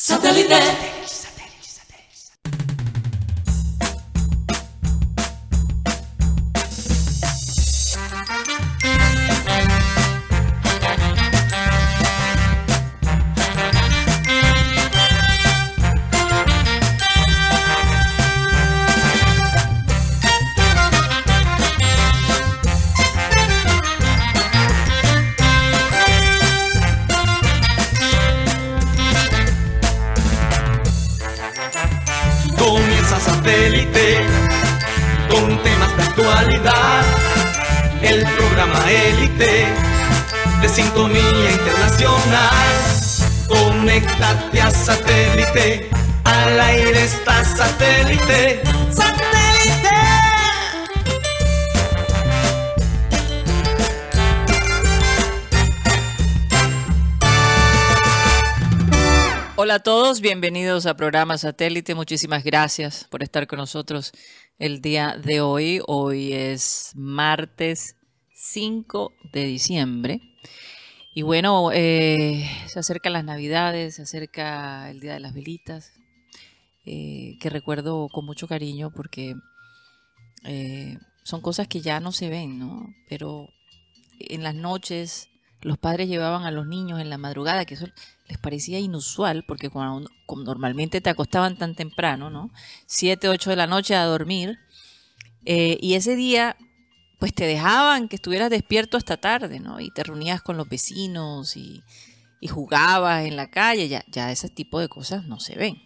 Satellite. Bienvenidos a programa Satélite. Muchísimas gracias por estar con nosotros el día de hoy. Hoy es martes 5 de diciembre. Y bueno, eh, se acercan las navidades, se acerca el Día de las Velitas, eh, que recuerdo con mucho cariño porque eh, son cosas que ya no se ven, ¿no? Pero en las noches los padres llevaban a los niños en la madrugada, que eso les parecía inusual, porque cuando, como normalmente te acostaban tan temprano, ¿no? Siete, ocho de la noche a dormir, eh, y ese día, pues te dejaban que estuvieras despierto hasta tarde, ¿no? Y te reunías con los vecinos y, y jugabas en la calle, ya, ya ese tipo de cosas no se ven.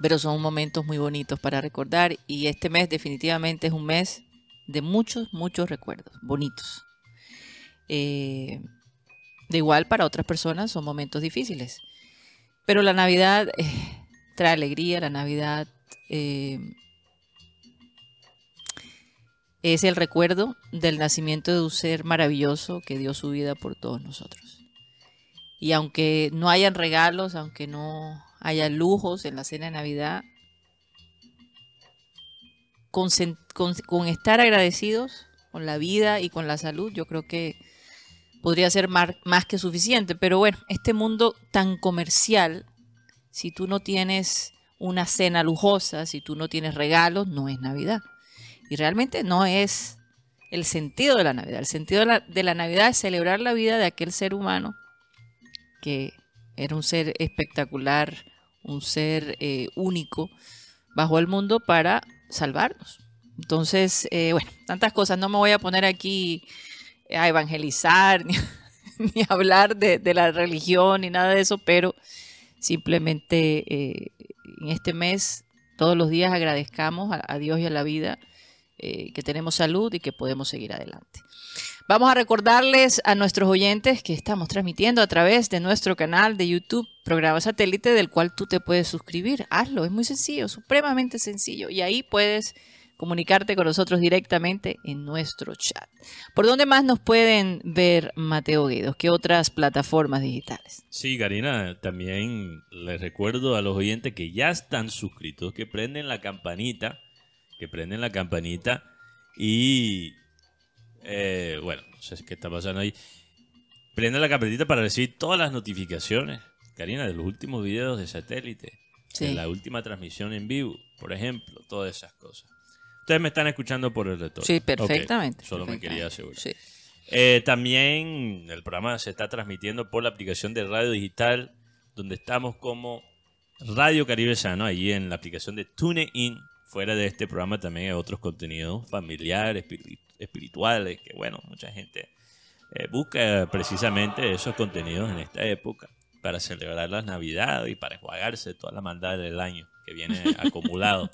Pero son momentos muy bonitos para recordar, y este mes definitivamente es un mes de muchos, muchos recuerdos, bonitos. Eh, de igual para otras personas son momentos difíciles. Pero la Navidad eh, trae alegría, la Navidad eh, es el recuerdo del nacimiento de un ser maravilloso que dio su vida por todos nosotros. Y aunque no hayan regalos, aunque no haya lujos en la cena de Navidad, con, estar agradecidos con la vida y con la salud, yo creo que podría ser más que suficiente. Pero bueno, este mundo tan comercial, si tú no tienes una cena lujosa, si tú no tienes regalos, no es Navidad. Y realmente no es el sentido de la Navidad. El sentido de la, de la Navidad es celebrar la vida de aquel ser humano que era un ser espectacular, un ser eh, único bajo el mundo para salvarnos. Entonces, eh, bueno, tantas cosas. No me voy a poner aquí a evangelizar ni, hablar de, la religión ni nada de eso, pero simplemente eh, en este mes, todos los días agradezcamos a, a Dios y a la vida eh, que tenemos salud y que podemos seguir adelante. Vamos a recordarles a nuestros oyentes que estamos transmitiendo a través de nuestro canal de YouTube, programa satélite, del cual tú te puedes suscribir. Hazlo, es muy sencillo, supremamente sencillo. Y ahí puedes comunicarte con nosotros directamente en nuestro chat. ¿Por dónde más nos pueden ver, Mateo Guidos? ¿Qué otras plataformas digitales? Sí, Karina, también les recuerdo a los oyentes que ya están suscritos, que prenden la campanita, que prenden la campanita y, eh, bueno, no sé qué está pasando ahí. Prenden la campanita para recibir todas las notificaciones, Karina, de los últimos videos de satélite, Sí. de la última transmisión en vivo, por ejemplo, todas esas cosas. Ustedes me están escuchando por el retorno. Sí, perfectamente. solo me quería asegurar. Sí. Eh, también el programa se está transmitiendo por la aplicación de radio digital, donde estamos como Radio Caribe Sano, allí en la aplicación de TuneIn. Fuera de este programa también hay otros contenidos familiares, espiri- espirituales, que bueno, mucha gente eh, busca precisamente esos contenidos en esta época para celebrar las Navidades y para enjuagarse toda la maldad del año que viene acumulado.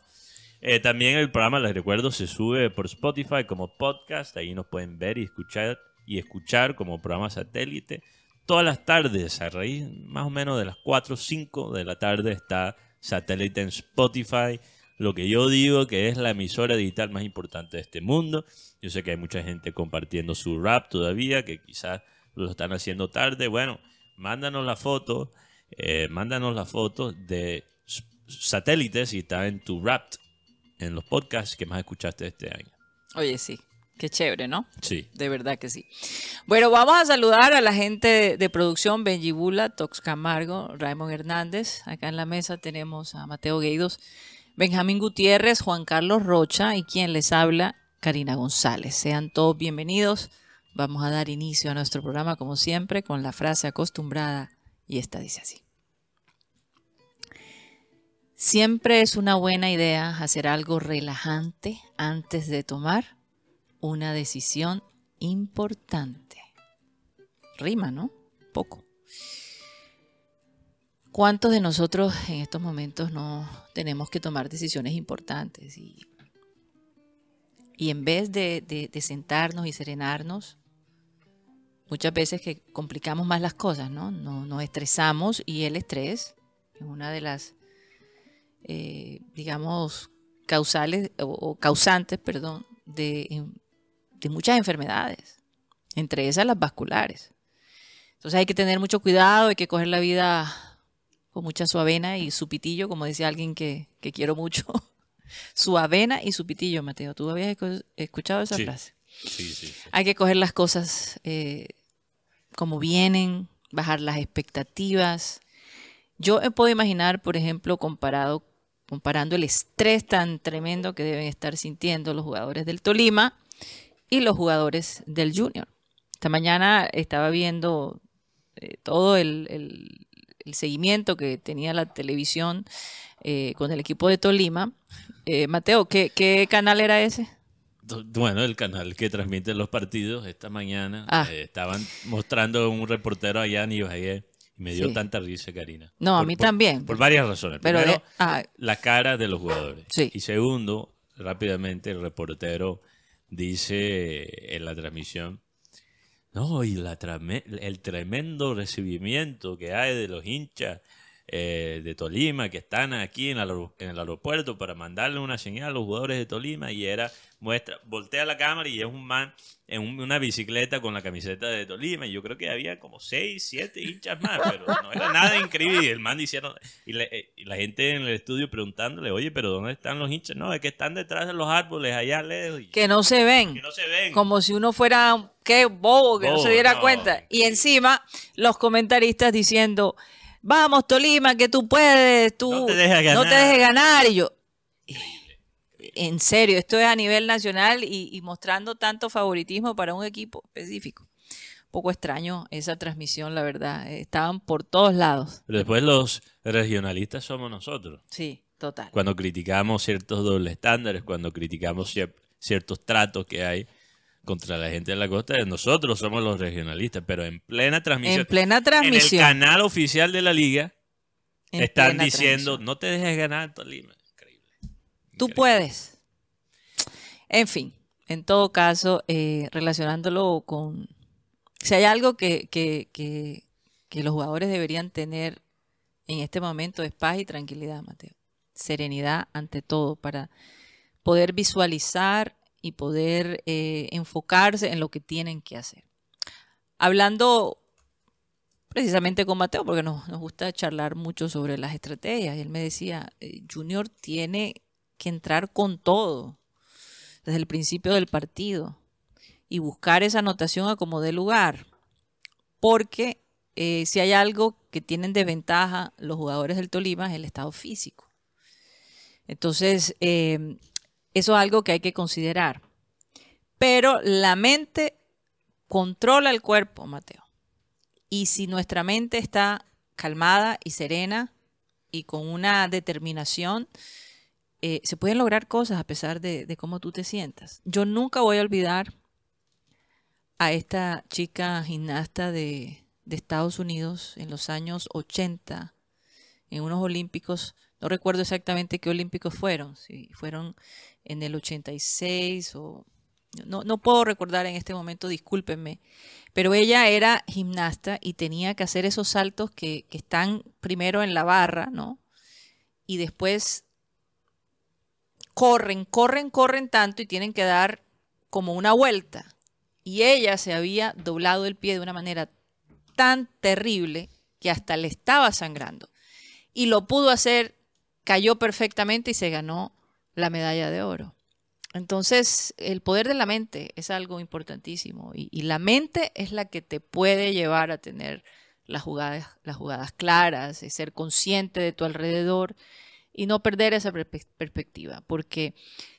Eh, también el programa, les recuerdo, se sube por Spotify como podcast. Ahí nos pueden ver y escuchar y escuchar como programa satélite. Todas las tardes, a raíz más o menos de las 4 o 5 de la tarde, está satélite en Spotify. Lo que yo digo que es la emisora digital más importante de este mundo. Yo sé que hay mucha gente compartiendo su rap todavía, que quizás lo están haciendo tarde. Bueno, mándanos la foto, eh, mándanos la foto de satélites si está en tu rap en los podcasts que más escuchaste este año. Oye, sí. Qué chévere, ¿no? Sí. De verdad que sí. Bueno, vamos a saludar a la gente de, de producción, Benji Bula, Tox Camargo, Raymond Hernández. Acá en la mesa tenemos a Mateo Gueidos, Benjamín Gutiérrez, Juan Carlos Rocha y quien les habla, Karina González. Sean todos bienvenidos. Vamos a dar inicio a nuestro programa, como siempre, con la frase acostumbrada y esta dice así. Siempre es una buena idea hacer algo relajante antes de tomar una decisión importante. Rima, ¿no? Poco. ¿Cuántos de nosotros en estos momentos no tenemos que tomar decisiones importantes? Y, y en vez de, de- sentarnos y serenarnos, muchas veces que complicamos más las cosas, ¿no? No- Nos estresamos y el estrés es una de las, eh, digamos, causales o, o causantes, perdón, de, em, de muchas enfermedades, entre esas las vasculares. Entonces hay que tener mucho cuidado, hay que coger la vida con mucha suavena y su pitillo, como decía alguien que, que quiero mucho. su avena y su pitillo, Mateo. ¿Tú habías escu- escuchado esa Sí. frase? Sí, sí, sí. Hay que coger las cosas eh, como vienen, bajar las expectativas. Yo me puedo imaginar, por ejemplo, comparado, comparando el estrés tan tremendo que deben estar sintiendo los jugadores del Tolima y los jugadores del Junior. Esta mañana estaba viendo eh, todo el, el- el seguimiento que tenía la televisión eh, con el equipo de Tolima. Eh, Mateo, ¿qué, ¿qué canal era ese? Bueno, el canal que transmite los partidos esta mañana Ah. eh, estaban mostrando un reportero allá en Ibagué y me dio Sí. tanta risa, Karina. No, a mí por- también. Por varias razones. Pero Primero, de- ah, la cara de los jugadores. Sí. Y segundo, rápidamente el reportero dice en la transmisión, no, y la trame- el tremendo recibimiento que hay de los hinchas eh, de Tolima que están aquí en, el aer- en el aeropuerto para mandarle una señal a los jugadores de Tolima y era, muestra, voltea la cámara y es un man en un- una bicicleta con la camiseta de Tolima y yo creo que había como seis, siete hinchas más, pero no era nada increíble y el man diciendo, y, le- eh, y la gente en el estudio preguntándole, oye, pero ¿dónde están los hinchas? No, es que están detrás de los árboles allá lejos y que no se ven. que no se ven. Como si uno fuera, qué bobo, que no se diera no, cuenta. Y encima, los comentaristas diciendo, vamos Tolima, que tú puedes, tú No te dejes no te ganar". dejes ganar. Y yo, en serio, esto es a nivel nacional y, y mostrando tanto favoritismo para un equipo específico. Un poco extraño esa transmisión, la verdad. Eh, Estaban por todos lados. Pero después los regionalistas somos nosotros. Sí, total. Cuando criticamos ciertos dobles estándares, cuando criticamos cier- ciertos tratos que hay contra la gente de la costa, nosotros somos los regionalistas, pero en plena transmisión, En plena transmisión. en el canal oficial de la liga, en están diciendo, no te dejes ganar Tolima. Increíble. Tú Increíble. puedes. En fin, en todo caso, eh, relacionándolo con... Si hay algo que, que, que, que los jugadores deberían tener en este momento es paz y tranquilidad, Mateo. Serenidad ante todo para poder visualizar y poder eh, enfocarse en lo que tienen que hacer. Hablando precisamente con Mateo, porque nos, gusta charlar mucho sobre las estrategias, él me decía, eh, Junior tiene que entrar con todo desde el principio del partido y buscar esa anotación a como dé lugar. Porque eh, si hay algo que tienen de ventaja los jugadores del Tolima es el estado físico. Entonces, eh, eso es algo que hay que considerar. Pero la mente controla el cuerpo, Mateo. Y si nuestra mente está calmada y serena y con una determinación, eh, se pueden lograr cosas a pesar de, cómo tú te sientas. Yo nunca voy a olvidar a esta chica gimnasta de, de Estados Unidos en los años 80, en unos olímpicos, no recuerdo exactamente qué olímpicos fueron, si fueron en el 86 o... No, no puedo recordar en este momento, discúlpenme, pero ella era gimnasta y tenía que hacer esos saltos que, que están primero en la barra, ¿no? Y después corren, corren, corren tanto y tienen que dar como una vuelta. Y ella se había doblado el pie de una manera tan terrible que hasta le estaba sangrando. Y lo pudo hacer, cayó perfectamente y se ganó la medalla de oro. Entonces, el poder de la mente es algo importantísimo y, y la mente es la que te puede llevar a tener las jugadas, las jugadas claras, y ser consciente de tu alrededor y no perder esa perspectiva. Porque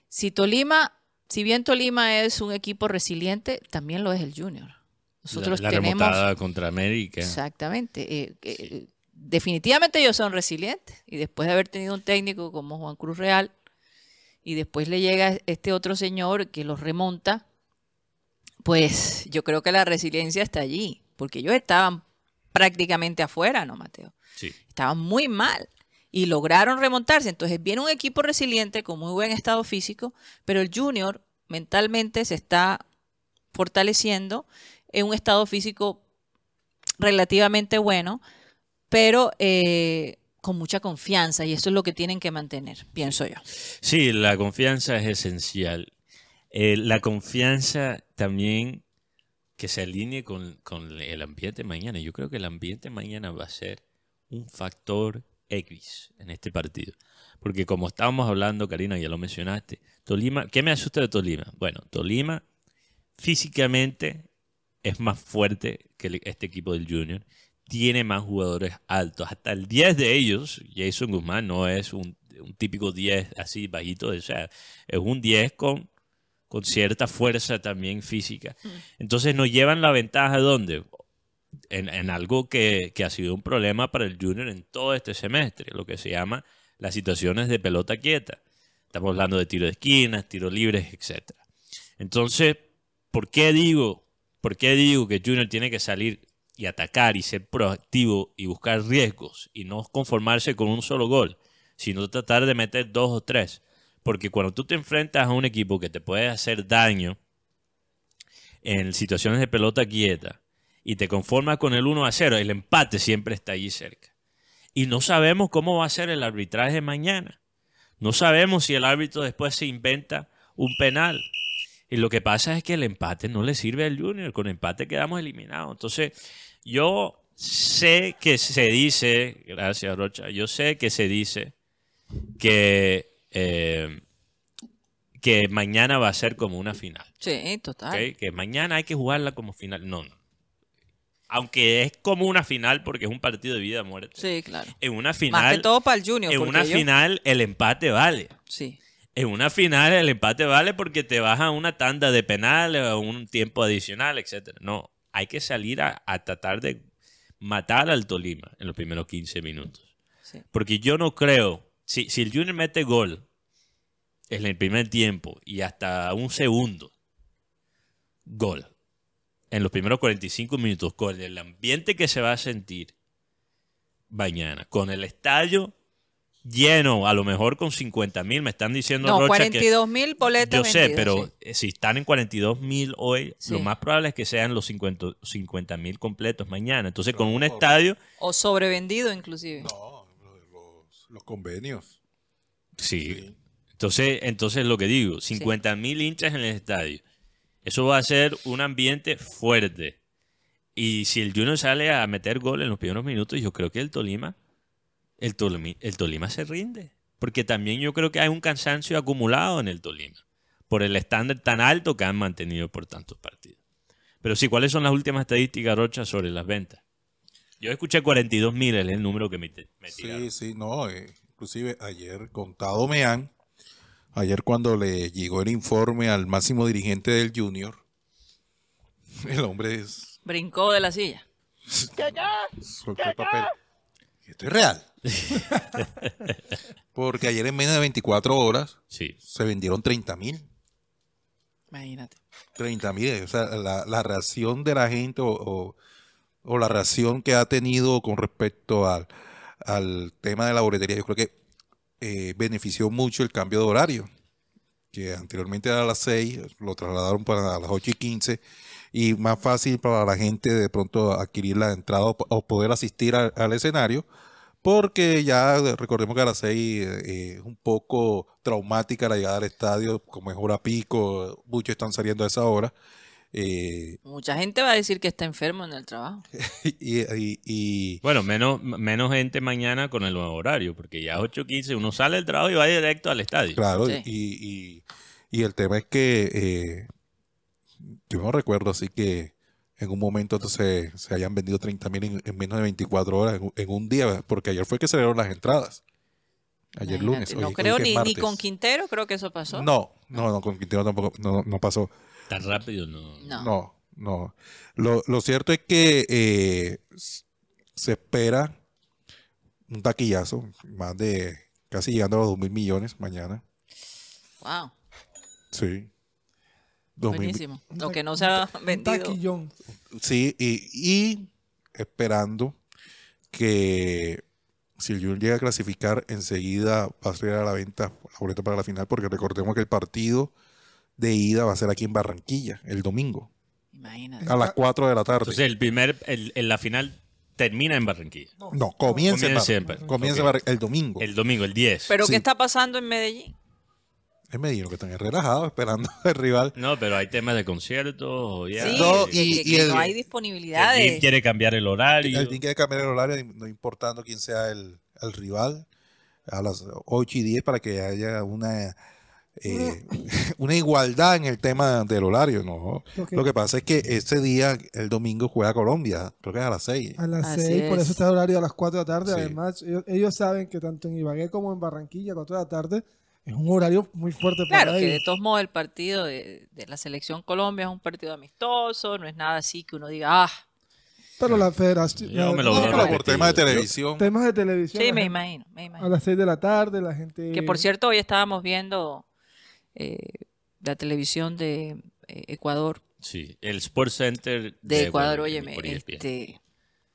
si Tolima, si bien Tolima es un equipo resiliente, también lo es el Junior. Nosotros la, la tenemos... remontada contra América. Exactamente. eh, eh, definitivamente ellos son resilientes. Y después de haber tenido un técnico como Juan Cruz Real, y después le llega este otro señor que los remonta, pues yo creo que la resiliencia está allí. Porque ellos estaban prácticamente afuera, ¿no, Mateo? Sí. Estaban muy mal. Y lograron remontarse. Entonces viene un equipo resiliente con muy buen estado físico, pero el Junior mentalmente se está fortaleciendo en un estado físico relativamente bueno, pero eh, con mucha confianza y eso es lo que tienen que mantener, pienso yo. Sí, la confianza es esencial. Eh, la confianza también que se alinee con, con el ambiente mañana. Yo creo que el ambiente mañana va a ser un factor X en este partido. Porque como estábamos hablando, Karina, ya lo mencionaste, Tolima, ¿qué me asusta de Tolima? Bueno, Tolima físicamente es más fuerte que este equipo del Junior. Tiene más jugadores altos. Hasta el 10 de ellos, Jason Guzmán, no es un, un típico 10 así bajito. O sea, es un 10 con, con cierta fuerza también física. Entonces nos llevan la ventaja ¿dónde? En, en algo que, que ha sido un problema para el Junior en todo este semestre, lo que se llama las situaciones de pelota quieta. Estamos hablando de tiro de esquinas, tiros libres, etc. Entonces, ¿por qué digo, por qué digo que Junior tiene que salir y atacar y ser proactivo y buscar riesgos y no conformarse con un solo gol, sino tratar de meter dos o tres? Porque cuando tú te enfrentas a un equipo que te puede hacer daño en situaciones de pelota quieta y te conformas con el 1 a 0, el empate siempre está allí cerca. Y no sabemos cómo va a ser el arbitraje mañana. No sabemos si el árbitro después se inventa un penal. Y lo que pasa es que el empate no le sirve al Junior. Con empate quedamos eliminados. Entonces, yo sé que se dice, gracias Rocha, yo sé que se dice que, eh, que mañana va a ser como una final. Sí, total. Que mañana hay que jugarla como final. No, no. Aunque es como una final porque es un partido de vida o muerte. Sí, claro. En una Más final, que todo para el Junior. en una final el empate vale. Sí. En una final el empate vale porque te vas a una tanda de penales o un tiempo adicional, etcétera. No, hay que salir a, a tratar de matar al Tolima en los primeros 15 minutos. Sí. Porque yo no creo, si, si el Junior mete gol en el primer tiempo y hasta un segundo, gol, en los primeros 45 minutos, con el ambiente que se va a sentir mañana, con el estadio lleno, a lo mejor con 50 mil, me están diciendo No, Rocha, que- 42 mil boletas. yo sé, vendidas, pero sí. si están en 42 mil hoy, Sí. lo más probable es que sean los 50 mil completos mañana. Entonces, con un estadio, O sobrevendido, inclusive. No, los, los convenios. sí. Sí. Entonces, entonces lo que digo, 50 mil hinchas en el estadio. Eso va a ser un ambiente fuerte. Y si el Junior sale a meter gol en los primeros minutos, yo creo que el Tolima, el Tolima, el Tolima se rinde. Porque también yo creo que hay un cansancio acumulado en el Tolima. Por el estándar tan alto que han mantenido por tantos partidos. Pero sí, ¿cuáles son las últimas estadísticas, Rocha, sobre las ventas? Yo escuché 42 mil, es el número que me, me tiraron. Sí, sí, no. eh, inclusive ayer contado Meán, ayer cuando le llegó el informe al máximo dirigente del Junior, el hombre es- Brincó de la silla. soltó el papel. Esto es real. Porque ayer en menos de 24 horas Sí. se vendieron 30 mil. Imagínate. 30 mil. O sea, la, la reacción de la gente o, o- o la reacción que ha tenido con respecto al, al tema de la boletería, yo creo que eh, benefició mucho el cambio de horario. Que anteriormente era a las 6, lo trasladaron para las 8 y 15 y más fácil para la gente de pronto adquirir la entrada o, o poder asistir a- al escenario. Porque ya recordemos que a las 6 eh, es un poco traumática la llegada al estadio, como es hora pico, muchos están saliendo a esa hora. eh, Mucha gente va a decir que está enfermo en el trabajo. y, y- y- Bueno, menos, menos gente mañana con el nuevo horario, porque ya 8.15 uno sale del trabajo y va directo al estadio. claro, Sí. y, y- Y el tema es que eh, yo no recuerdo así que en un momento entonces se hayan vendido 30 mil en, en menos de 24 horas en, un- en un día, porque ayer fue que se dieron las entradas. Ayer lunes. Imagínate, No hoy creo ni, con Quintero, creo que eso pasó. No, no, no, con Quintero tampoco, no, no pasó. Tan rápido no. No. No, no. Lo, lo cierto es que eh, se espera un taquillazo, más de casi llegando a los 2 mil millones mañana. Wow, Sí. 2 mil buenísimo. Lo que no se ha vendido. taquillón. Sí, y, y esperando que si el Junior llega a clasificar, enseguida va a salir a la venta la boleta para la final, porque recordemos que el partido de ida va a ser aquí en Barranquilla, el domingo, Imagínate. a las 4 de la tarde. Entonces el primer, el, en la final termina en Barranquilla. no, comienza, en Comienza en Bar- Bar- comienza en ok. Bar- el domingo. El domingo, el 10. Pero Sí. ¿qué está pasando en Medellín? Es Medellín que están relajados esperando al rival. No, pero hay temas de conciertos. o ya. Sí, No, que, y- que- y que el- no hay El disponibilidad DIF de... quiere cambiar el horario. El tiene que cambiar el horario, no importando quién sea el, el rival, a las 8 y 10 para que haya una, eh, una igualdad en el tema del horario. ¿no? Porque- Lo que pasa es que ese día, el domingo, juega Colombia, creo que es a las 6. A las Así 6, por es. eso está el horario a las 4 de la tarde. Sí. Además, ellos, ellos saben que tanto en Ibagué como en Barranquilla, 4 de la tarde, es un horario muy fuerte Claro, para que de todos modos el partido de, de la selección Colombia es un partido amistoso, no es nada así que uno diga, ah, Pero la federación. Yo me lo la- No, pero por temas de televisión. temas de televisión. sí, la me gente- imagino, me A imagino. las 6 de la tarde, la gente. Que por cierto, hoy estábamos viendo eh, la televisión de eh, Ecuador, Sí, el Sports Center de Ecuador, óyeme, E este,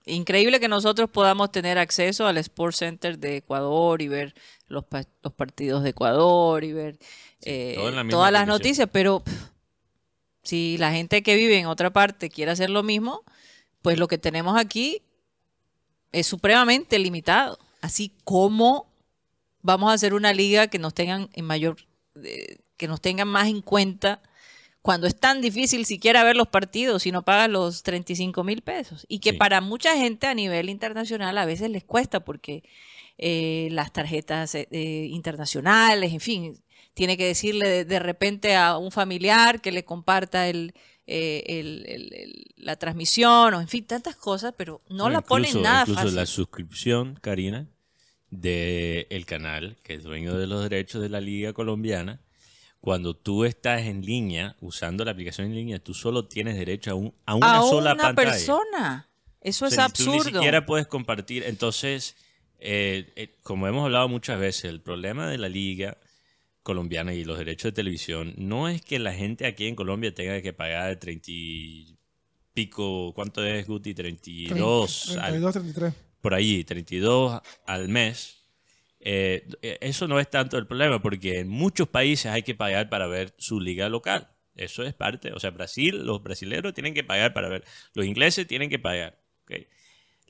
increíble que nosotros podamos tener acceso al Sports Center de Ecuador y ver los, pa- los partidos de Ecuador y ver eh, la todas las noticias, pero pff, si la gente que vive en otra parte quiere hacer lo mismo, pues lo que tenemos aquí es supremamente limitado. Así como vamos a hacer una liga que nos tengan en mayor, eh, que nos tengan más en cuenta cuando es tan difícil siquiera ver los partidos y no pagan los 35 mil pesos. Y que Sí. para mucha gente a nivel internacional a veces les cuesta porque eh, las tarjetas eh, eh, internacionales, en fin, tiene que decirle de, de repente a un familiar que le comparta el, eh, el- el- la transmisión, o en fin, tantas cosas, pero no la ponen incluso- nada Incluso fácil. la suscripción, Karina, del canal, que es dueño de los derechos de la Liga Colombiana, cuando tú estás en línea, usando la aplicación en línea, tú solo tienes derecho a, un- a una a sola una pantalla. persona. Eso O es Tú ni absurdo. siquiera puedes compartir. Entonces, eh, eh, como hemos hablado muchas veces, el problema de la liga colombiana y los derechos de televisión no es que la gente aquí en Colombia tenga que pagar de 30 y pico, ¿cuánto es Guti? 32 al- 32, 33. por allí, 32 al mes. Eh, eh, eso no es tanto el problema, porque en muchos países hay que pagar para ver su liga local. Eso es parte, o sea, Brasil, los brasileños tienen que pagar para ver, los ingleses tienen que pagar. ¿ok?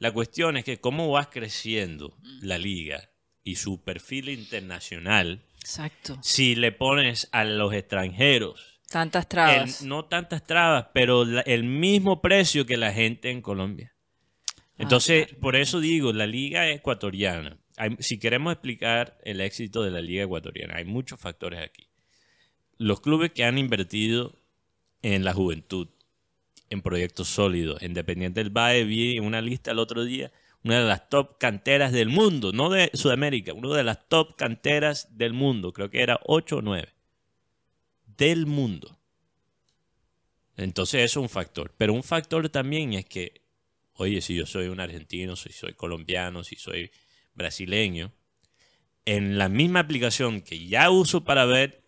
La cuestión es que cómo vas creciendo la liga y su perfil internacional, Exacto. si le pones a los extranjeros Tantas el- trabas. no tantas trabas, pero la- el mismo precio que la gente en Colombia. Entonces, por eso digo, la liga ecuatoriana, hay- si queremos explicar el éxito de la liga ecuatoriana, hay muchos factores aquí. Los clubes que han invertido en la juventud, en proyectos sólidos, Independiente del Valle, vi en una lista el otro día, una de las top canteras del mundo, no de Sudamérica, una de las top canteras del mundo, creo que era 8 o 9 del mundo. Entonces eso es un factor. Pero un factor también es que, oye, si yo soy un argentino, si soy colombiano, si soy brasileño, en la misma aplicación que ya uso para ver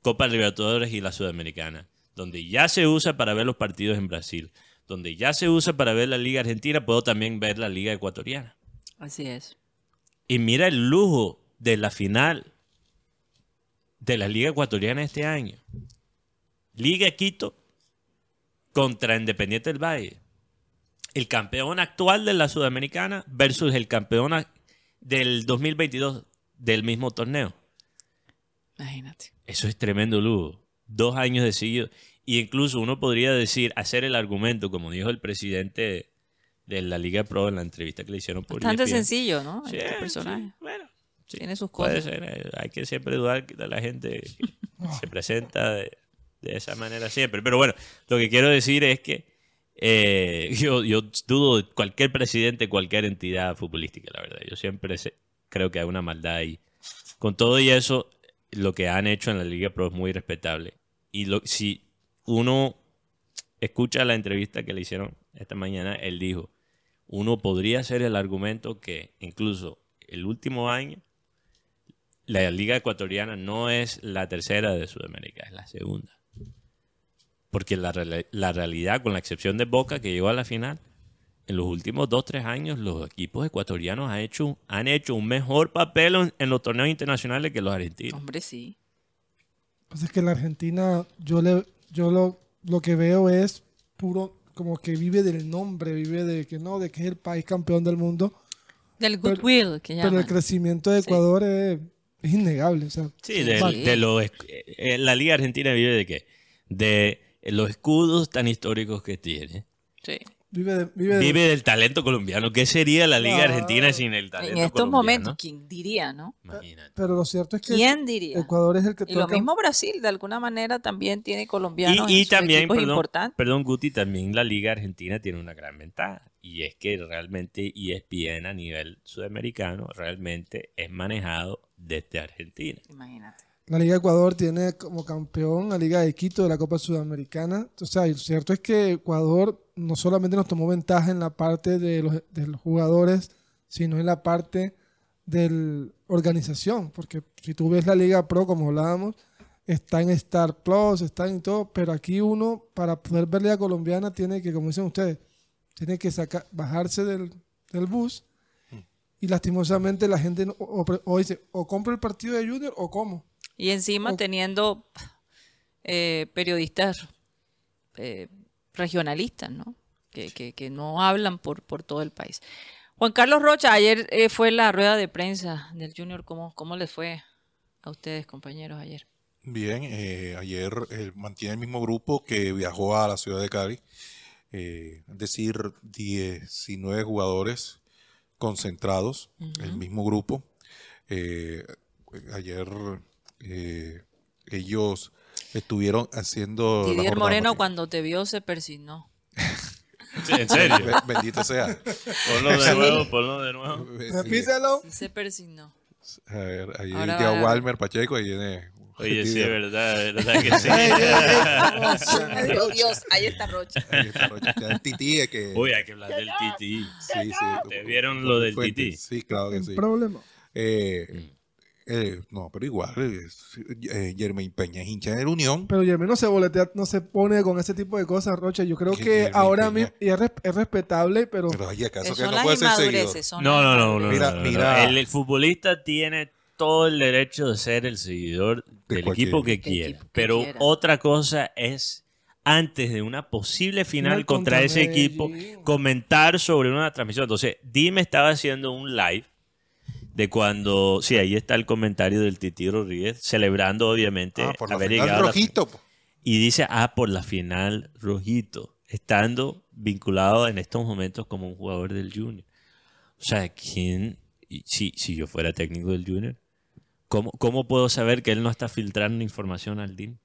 Copa Libertadores y la Sudamericana, donde ya se usa para ver los partidos en Brasil, donde ya se usa para ver la Liga Argentina, puedo también ver la Liga Ecuatoriana. Así es. Y mira el lujo de la final de la Liga Ecuatoriana este año. Liga Quito contra Independiente del Valle. El campeón actual de la Sudamericana versus el campeón del 2022 del mismo torneo. Imagínate. Eso es tremendo lujo. Dos años de seguido. Y incluso uno podría decir, hacer el argumento, como dijo el presidente de la Liga Pro en la entrevista que le hicieron por Bastante ESPN. sencillo, ¿no? Sí, este sí, personaje. bueno, sí, Tiene sus puede cosas. ser, eh, hay que siempre dudar de la gente se presenta de, de esa manera siempre. Pero bueno, lo que quiero decir es que eh, yo, yo dudo de cualquier presidente, cualquier entidad futbolística, la verdad. Yo siempre sé- creo que hay una maldad ahí. Con todo y eso, lo que han hecho en la Liga Pro es muy respetable. Y lo, si uno escucha la entrevista que le hicieron esta mañana, él dijo, uno podría hacer el argumento que incluso el último año la liga ecuatoriana no es la tercera de Sudamérica, es la segunda. Porque la, reali- la realidad, con la excepción de Boca que llegó a la final, en los últimos dos, tres años los equipos ecuatorianos han hecho, han hecho un mejor papel en, en los torneos internacionales que los argentinos. Hombre, sí. Pues es que la Argentina, yo le, yo lo, lo que veo es puro, como que vive del nombre, vive de que no, de que es el país campeón del mundo. Del Pero- goodwill que Pero llaman. el crecimiento de Ecuador es, es innegable. O sea, Sí, de, de los, eh, la liga argentina vive de qué? De los escudos tan históricos que tiene. Sí. Vive de, vive de- Vive del talento colombiano. ¿Qué sería la liga Claro. argentina sin el talento En estos colombiano? momentos, ¿quién diría, no? Imagínate. Pero lo cierto es que ¿Quién diría? Ecuador es el que Y lo toca- mismo Brasil, de alguna manera, también tiene colombianos Y, y en también, perdón, importantes. perdón, Guti, también la Liga Argentina tiene una gran ventaja. Y es que realmente ESPN a nivel sudamericano realmente es manejado desde Argentina. Imagínate. La Liga de Ecuador tiene como campeón a Liga de Quito de la Copa Sudamericana. O sea, lo cierto es que Ecuador no solamente nos tomó ventaja en la parte de los, de los jugadores, sino en la parte de la organización. Porque si tú ves la Liga Pro, como hablábamos, está en Star Plus, está en todo, pero aquí uno, para poder ver Liga Colombiana, tiene que, como dicen ustedes, tiene que sacar, bajarse del, del bus. Y lastimosamente la gente no- o, o- o dice, o compra el partido de Junior o cómo. Y encima teniendo eh, periodistas eh, regionalistas, ¿no? Que, que- que no hablan por, por todo el país. Juan Carlos Rocha, ayer eh, fue la rueda de prensa del Junior. ¿Cómo, ¿Cómo les fue a ustedes, compañeros, ayer? Bien, eh, ayer eh, mantiene el mismo grupo que viajó a la ciudad de Cali, eh, es decir, 19 jugadores concentrados, el mismo grupo. Eh, ayer eh, ellos estuvieron haciendo... Didier Moreno, cuando te vio, se persignó. Sí, en serio. Be- Bendito sea. Ponlo de nuevo, ponlo de nuevo. Repítelo. Sí se persignó. A ver, ahí va. Walmer Pacheco y viene... Oye, sí, es verdad, es verdad que sí. Dios, ahí está Rocha. Ahí está Rocha. El tití es que... Uy, hay que hablar del Titi. sí, sí. ¿Te vieron lo del tití? Sí, claro que sí. Problema. Eh, eh, no, pero igual, es- eh, Jermaine Peña es hincha de la Unión. Pero Jeremy no se boletea, no se pone con ese tipo de cosas, Rocha. Yo creo Que ahora mismo, y es, res- es respetable, pero Pero hay acaso que son no las puede ser seguidor. No, las no, no. Mira, no, no, mira. no. El, el futbolista tiene todo el derecho de ser el seguidor De del equipo que quiera. equipo que pero quiera. otra cosa es, antes de una posible final contra, contra ese equipo, comentar sobre una transmisión. Entonces, Dime estaba haciendo un live de cuando, sí, ahí está el comentario del Titi Rodríguez, celebrando obviamente Ah, por la haber final llegado la rojito. y dice, ah, por la final rojito, estando vinculado en estos momentos como un jugador del Junior. O sea, ¿quién? Si, si yo fuera técnico del Junior, ¿cómo, ¿cómo puedo saber que él no está filtrando información al DIN?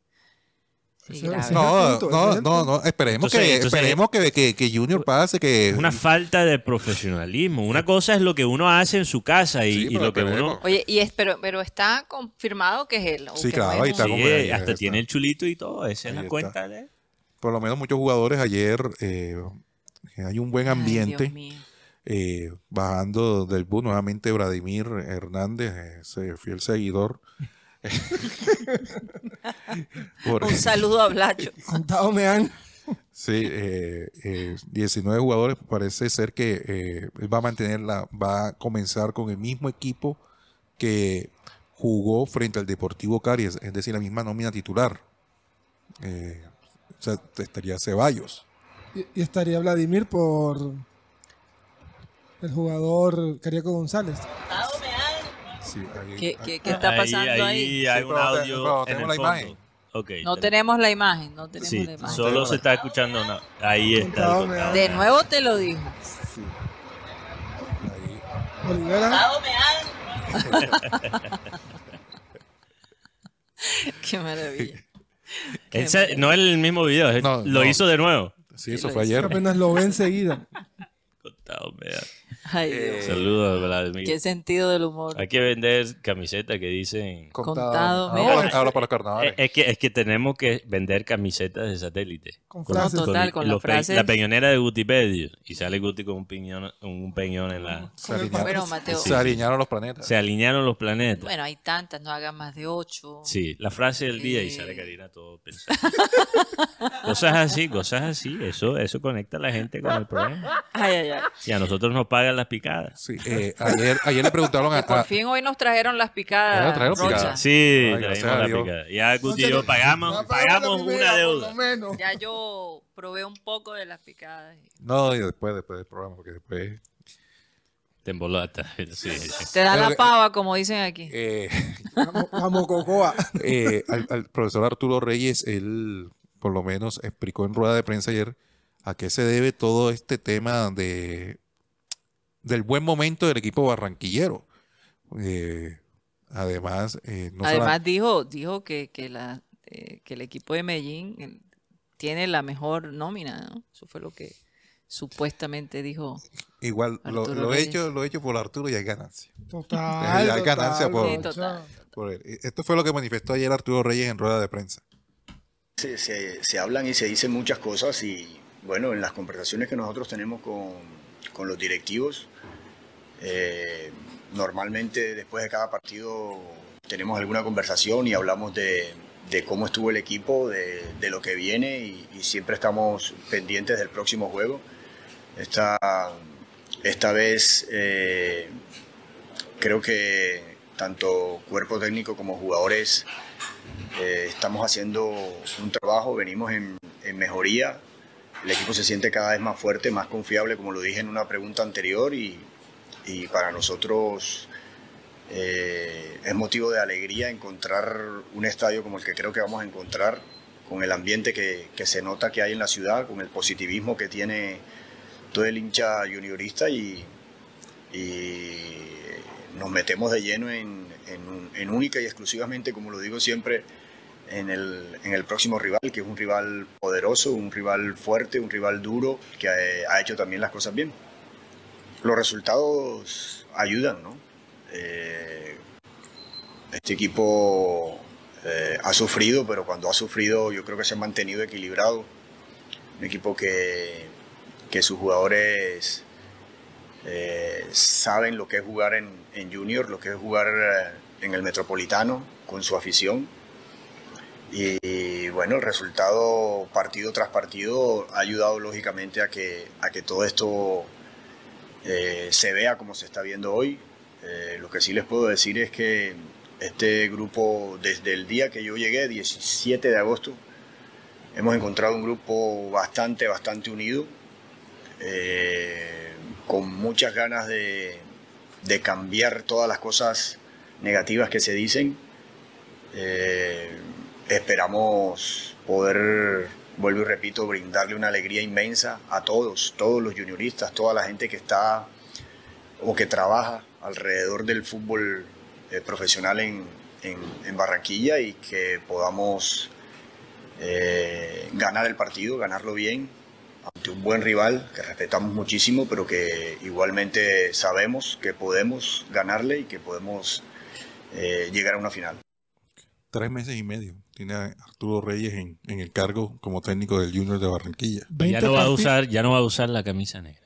Sí, No, punto, no, no, no, esperemos Entonces- que, entonces- esperemos que, que, que Junior pase, que Es una falta de profesionalismo. Una cosa es lo que uno hace en su casa y, Sí, y pero lo que uno... Oye, y es, pero, pero está confirmado que es él. Sí, que claro, ahí está Sí, ahí, hasta tiene el chulito y todo. Esa es la está. cuenta de él. por lo menos muchos jugadores ayer eh, hay un buen Ay, ambiente. Dios mío. eh, bajando del bus nuevamente Vladimir Hernández, ese fiel seguidor. Por- Un saludo a Blacho. contado me han. Sí, eh, eh, 19 jugadores. Parece ser que eh, él va a mantener la, va a comenzar con el mismo equipo que jugó frente al Deportivo Cari, es, decir, la misma nómina titular. Eh, o sea, estaría Ceballos. Y, y estaría Vladimir por el jugador Cariaco González. Sí, ahí- ¿Qué, ahí- qué- qué está pasando ahí? hay Sí, un pero te- audio pero en tenemos el la fondo. imagen. Ok, No tenemos- tenemos la imagen, no tenemos Sí, la imagen. solo se está escuchando una. Ahí está. el. De nuevo te lo dijo. ahí. Olivera, Qué maravilla. Ese no es el mismo video, No, lo no. hizo de nuevo. Sí, eso fue ayer. Apenas lo ve enseguida. Contado, me da. Ay, Eh. Saludos, Vladimir. Qué sentido del humor. Hay que vender camisetas que dicen... Contado, Ahora, mira. ahora para los carnavales. Es, es que, es que tenemos que vender camisetas de satélite. Con No, frases. total, con los las pe- frases. La peñonera de Gutipedio. Y sale Guti con un peñón, un peñón en la... se, alinearon, Bueno, Mateo. se alinearon los planetas. Se alinearon los planetas. Bueno, hay tantas, no hagan más de ocho. Sí, la frase del día y Eh. sale Karina todo pensando. cosas así, cosas así. Eso, eso conecta a la gente con el programa. Ay, ay, ay. Y a nosotros nos las picadas. Sí, eh, ayer, ayer le preguntaron a, Por a- fin hoy nos trajeron las picadas. Ya nos trajeron Rocha. picadas. Sí, Ay, traímos gracias a la Dios. picada. Ya Guti y yo pagamos, Ya pagamos una deuda. Menos. Ya yo probé un poco de las picadas. No, y después, después del programa, porque después... Te embolatas. Sí. Te da la que- pava, como dicen aquí. Eh, Vamos, vamos, Cocoa. eh, al, al profesor Arturo Reyes, él por lo menos explicó en rueda de prensa ayer a qué se debe todo este tema de del buen momento del equipo barranquillero. Eh, además, eh, no Además dijo, dijo que, que, la, eh, que el equipo de Medellín el- tiene la mejor nómina, ¿no? Eso fue lo que supuestamente dijo. igual lo, lo hecho, lo he hecho por Arturo y hay ganancia. Total. Hay ganancia por- Sí, Rocha. total. Por él. Eh, Esto fue lo que manifestó ayer Arturo Reyes en rueda de prensa. Se, se- se hablan y se dicen muchas cosas y bueno, en las conversaciones que nosotros tenemos con, con los directivos, eh, normalmente después de cada partido tenemos alguna conversación y hablamos de, de cómo estuvo el equipo, de, de lo que viene y, y siempre estamos pendientes del próximo juego. Esta, esta vez eh, creo que tanto cuerpo técnico como jugadores eh, estamos haciendo un trabajo, venimos en, en mejoría. El equipo se siente cada vez más fuerte, más confiable, como lo dije en una pregunta anterior, y, y para nosotros eh, es motivo de alegría encontrar un estadio como el que creo que vamos a encontrar, con el ambiente que, que se nota que hay en la ciudad, con el positivismo que tiene todo el hincha juniorista y, nos metemos de lleno en, en- única y exclusivamente, como lo digo siempre, en el, en el próximo rival, que es un rival poderoso, un rival fuerte, un rival duro, que ha hecho también las cosas bien. Los resultados ayudan, ¿no? Eh, este equipo eh, ha sufrido, pero cuando ha sufrido yo creo que se ha mantenido equilibrado. Un equipo que, que sus jugadores eh, saben lo que es jugar en, en Junior, lo que es jugar en el Metropolitano con su afición. Y, bueno, el resultado partido tras partido ha ayudado lógicamente a que, a que todo esto eh, se vea como se está viendo hoy. Eh, lo que sí les puedo decir es que este grupo, desde el día que yo llegué, 17 de agosto, hemos encontrado un grupo bastante, bastante unido, eh, con muchas ganas de, cambiar todas las cosas negativas que se dicen. Esperamos poder, vuelvo y repito, brindarle una alegría inmensa a todos, todos los junioristas, toda la gente que está o que trabaja alrededor del fútbol eh, profesional en, en- Barranquilla y que podamos eh, ganar el partido, ganarlo bien, ante un buen rival que respetamos muchísimo, pero que igualmente sabemos que podemos ganarle y que podemos eh, llegar a una final. Tres meses y medio tiene a Arturo Reyes en, en el cargo como técnico del Junior de Barranquilla. Ya 20 no va a usar, ya no va a usar la camisa negra.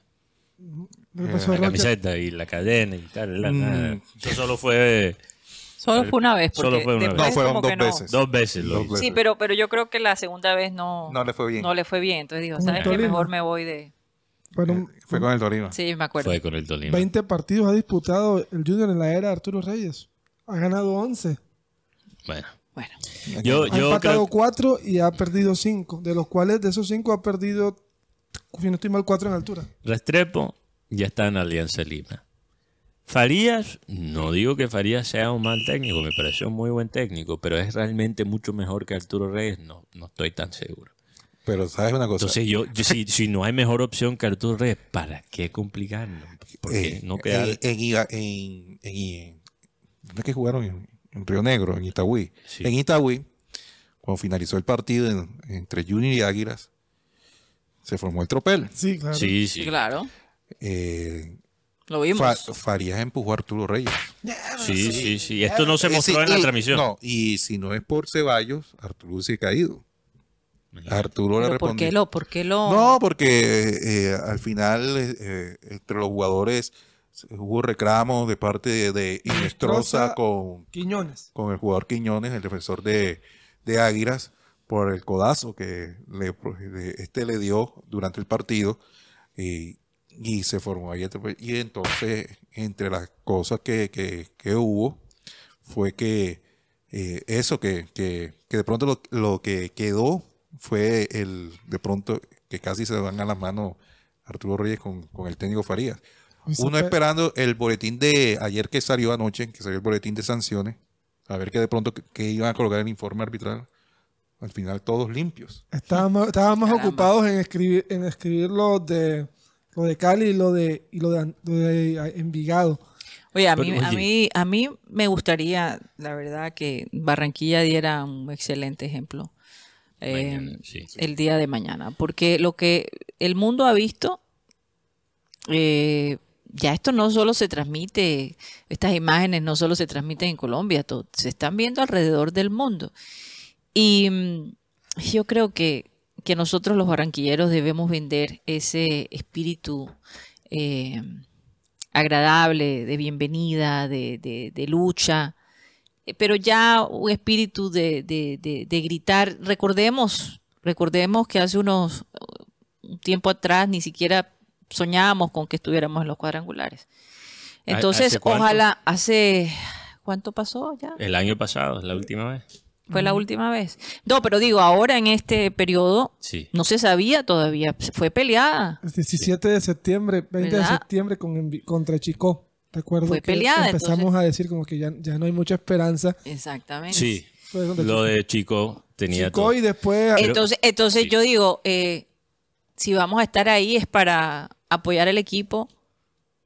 ¿Qué pasó, La Rocha? camiseta y la cadena y tal. la- Mm. Eso solo fue Solo fue una vez. Solo porque fue una vez. No, fueron dos no. veces. dos veces. Dos. Sí, pero, pero yo creo que la segunda vez no, No le fue bien. no le fue bien. Entonces dijo, ¿sabes qué? Tolima. Mejor me voy de... Fue con el Torino. Sí, me acuerdo. Fue con el Tolima. 20 partidos ha disputado el Junior en la era de Arturo Reyes. Ha ganado 11. Bueno, Bueno, yo, Ha yo empatado creo 4 y ha perdido 5. De los cuales de esos 5 ha perdido, si no estoy mal, 4 en altura. Restrepo ya está en Alianza Lima. Farías, no digo que Farías sea un mal técnico, me pareció un muy buen técnico, pero es realmente mucho mejor que Arturo Reyes, no, no estoy tan seguro. Pero sabes una cosa. Entonces yo, yo- si, si no hay mejor opción que Arturo Reyes, ¿para qué complicarlo? Porque Eh, no queda... en, en, en, en- ¿dónde es que jugaron? En, Río Negro, en Itagüí. Sí. En Itagüí, cuando finalizó el partido en- entre Junior y Águilas, se formó el tropel. Sí, claro. Sí, sí. Sí, claro. Eh, Lo vimos. Fa- Farías empujó a Arturo Reyes. Sí, sí, sí. Esto no se mostró sí, en la y- transmisión. No, y si no es por Ceballos, Arturo se ha caído. Arturo le Pero ¿Por qué respondió. lo, por qué lo? No, porque eh, al final eh, entre los jugadores hubo reclamos de parte de, de Inestrosa con, Quiñones. con el jugador Quiñones, el defensor de, de Águilas, por el codazo que le, este le dio durante el partido y, y se formó ahí. Y entonces, entre las cosas que, que- que hubo, fue que eh, eso, que, que, que de pronto lo, lo que quedó fue el, de pronto, que casi se van a las manos Arturo Reyes con, con el técnico Farías. Uno esperando el boletín de ayer que salió anoche, que salió el boletín de sanciones, a ver que de pronto que, que iban a colocar el informe arbitral. Al final todos limpios. Estábamos, estábamos Caramba. ocupados en escribir, en escribir lo de lo de Cali y lo de, y lo de, lo de Envigado. Oye, a mí, Pero, a mí, a mí me gustaría, la verdad, que Barranquilla diera un excelente ejemplo eh, Mañana, sí. el día de mañana, porque lo que el mundo ha visto, eh, ya esto no solo se transmite, estas imágenes no solo se transmiten en Colombia, se están viendo alrededor del mundo. Y mm, yo creo que, que nosotros los barranquilleros debemos vender ese espíritu eh, agradable, de bienvenida, de, de- lucha, eh, pero ya un espíritu de, de- gritar. Recordemos, recordemos que hace unos un tiempo atrás ni siquiera soñábamos con que estuviéramos en los cuadrangulares. ¿Ha- Entonces, hace ojalá, hace, ¿cuánto pasó ya? El año pasado, la última vez. Fue la última vez. No, pero digo, ahora en este periodo Sí. no se sabía todavía, fue peleada. El 17 de septiembre, 20 de septiembre con contra Chico. Recuerdo Fue que peleada, empezamos entonces. a decir como que ya, ya no hay mucha esperanza. Exactamente. Sí. Fue donde Lo de Chico tenía Chico todo. y después Entonces, entonces sí. yo digo, eh, si vamos a estar ahí es para apoyar al equipo,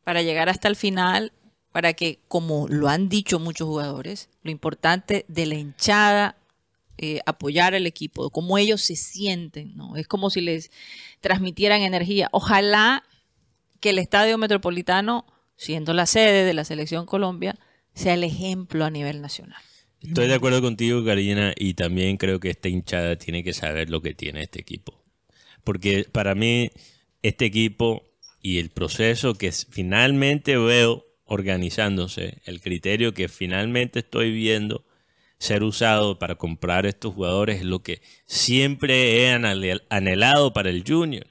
para llegar hasta el final, para que, como lo han dicho muchos jugadores, lo importante de la hinchada, eh, apoyar al equipo, cómo ellos se sienten, ¿no? Es como si les transmitieran energía. Ojalá que el Estadio Metropolitano, siendo la sede de la Selección Colombia, sea el ejemplo a nivel nacional. Estoy de acuerdo contigo, Karina, y también creo que esta hinchada tiene que saber lo que tiene este equipo. Porque para mí, este equipo y el proceso que finalmente veo organizándose, el criterio que finalmente estoy viendo ser usado para comprar estos jugadores es lo que siempre he anhel- anhelado para el Junior.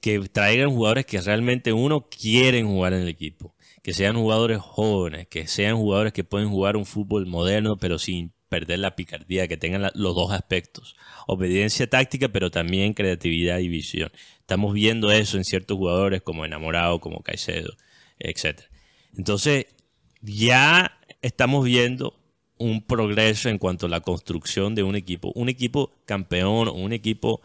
Que traigan jugadores que realmente uno quieren jugar en el equipo. Que sean jugadores jóvenes, que sean jugadores que pueden jugar un fútbol moderno, pero sin perder la picardía, que tengan los dos aspectos. Obediencia táctica, pero también creatividad y visión. Estamos viendo eso en ciertos jugadores como Enamorado, como Caicedo, etc. Entonces, ya estamos viendo un progreso en cuanto a la construcción de un equipo. Un equipo campeón, un equipo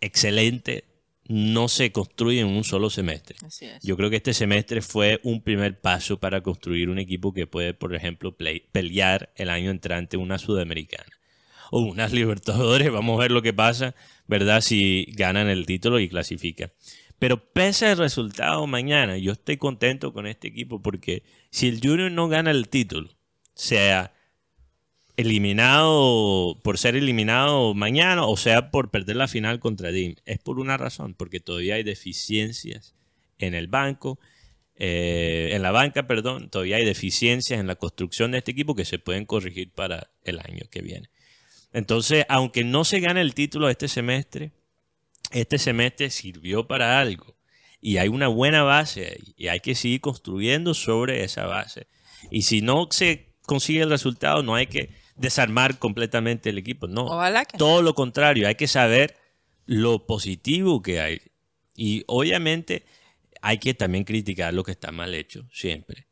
excelente, no se construye en un solo semestre. Así es. Yo creo que este semestre fue un primer paso para construir un equipo que puede, por ejemplo, play- pelear el año entrante una sudamericana o unas Libertadores. Vamos a ver lo que pasa, ¿verdad? Si ganan el título y clasifican. Pero pese al resultado mañana, yo estoy contento con este equipo porque si el Junior no gana el título, sea eliminado por ser eliminado mañana o sea por perder la final contra DIM, es por una razón, porque todavía hay deficiencias en el banco, eh, en la banca, perdón, todavía hay deficiencias en la construcción de este equipo que se pueden corregir para el año que viene. Entonces, aunque no se gane el título este semestre, este semestre sirvió para algo y hay una buena base y hay que seguir construyendo sobre esa base. Y si no se consigue el resultado, no hay que desarmar completamente el equipo, no. Ojalá que no. Todo lo contrario, hay que saber lo positivo que hay. Y obviamente hay que también criticar lo que está mal hecho, siempre.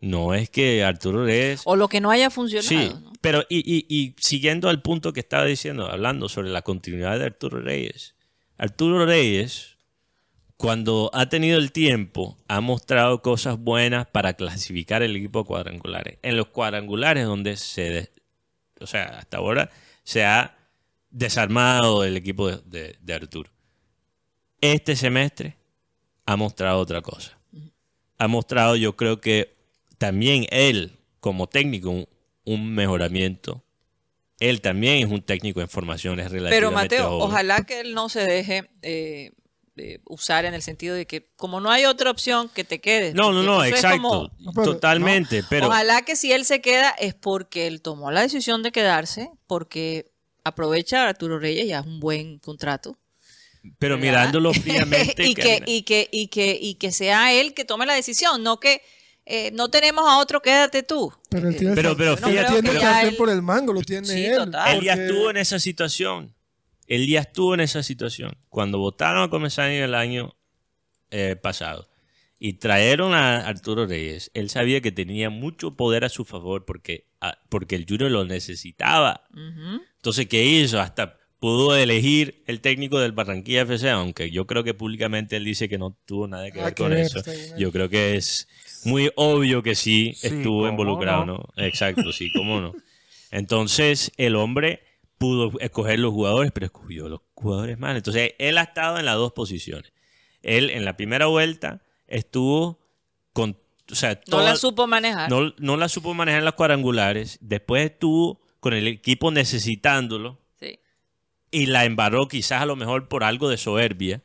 No es que Arturo Reyes... O lo que no haya funcionado. Sí, ¿no? pero y, y- y siguiendo al punto que estaba diciendo, hablando sobre la continuidad de Arturo Reyes. Arturo Reyes, cuando ha tenido el tiempo, ha mostrado cosas buenas para clasificar el equipo a cuadrangulares. En los cuadrangulares donde se, o sea, hasta ahora se ha desarmado el equipo de, de- de Arturo. Este semestre ha mostrado otra cosa. Ha mostrado, yo creo que también él, como técnico, un, un mejoramiento. Él también es un técnico en formación, es relativamente Pero Mateo, ojalá que él no se deje eh, eh, usar en el sentido de que como no hay otra opción que te quedes. No, no, no, exacto. como- No, pero- totalmente. Pero Ojalá que si él se queda es porque él tomó la decisión de quedarse, porque aprovecha a Arturo Reyes, ya es un buen contrato. pero ¿verdad? mirándolo fríamente. y, que, y, que, y, que, y que sea él que tome la decisión, no que eh, no tenemos a otro, quédate tú. Pero él tiene, Pero- pero fíjate tiene que él- por el mango, lo tiene Sí, él. total. Él ya porque- estuvo en esa situación. Él ya estuvo en esa situación. Cuando votaron a comenzar en el año eh, pasado y trajeron a Arturo Reyes, él sabía que tenía mucho poder a su favor porque, ah, porque el Junior lo necesitaba. Ujú. Entonces, ¿qué hizo? Hasta pudo elegir el técnico del Barranquilla FC, aunque yo creo que públicamente él dice que no tuvo nada que ver con ver, eso. Yo creo que es muy obvio que sí, Sí, estuvo ¿cómo involucrado, no? ¿no? Exacto, sí, cómo no. Entonces, el hombre pudo escoger los jugadores, pero escogió los jugadores mal. Entonces, él ha estado en las dos posiciones. Él, en la primera vuelta, estuvo con... O sea, No la supo manejar. no, no la supo manejar en las cuadrangulares. Después estuvo con el equipo necesitándolo Sí. y la embarró quizás a lo mejor por algo de soberbia.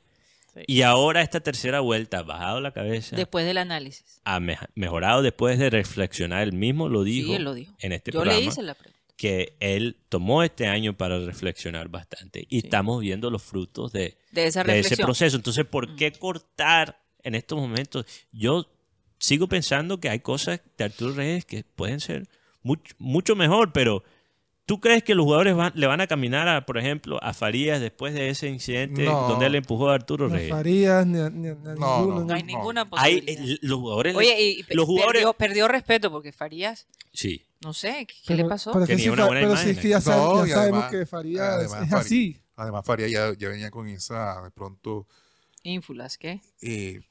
Sí. Y ahora esta tercera vuelta ha bajado la cabeza, Después del análisis. ha me- mejorado después de reflexionar. Él mismo lo dijo, sí, él lo dijo. en este Yo programa le hice la pregunta. Que él tomó este año para reflexionar bastante. Y estamos viendo los frutos de, De esa de ese proceso. Entonces, ¿por qué cortar en estos momentos? Yo sigo pensando que hay cosas de Arturo Reyes que pueden ser mucho, mucho mejor, pero ¿tú crees que los jugadores van- le van a caminar, a, por ejemplo, a Farías después de ese incidente No. donde él empujó a Arturo Reyes? Farías, ni a, ni a- ni a No, ninguno. no. No hay No. ninguna Hay, posibilidad. eh, los jugadores... Oye, y los jugadores... perdió, perdió respeto porque Farías, Sí. No sé, ¿qué, Pero- le pasó? Pero, Tenía sí, una Fa- buena pero imagen. sí es que ya, No, sabe- ya y sabemos además- que además es así. Además, Faria ya, ya venía con esa, de pronto, Ínfulas, ¿qué? eh,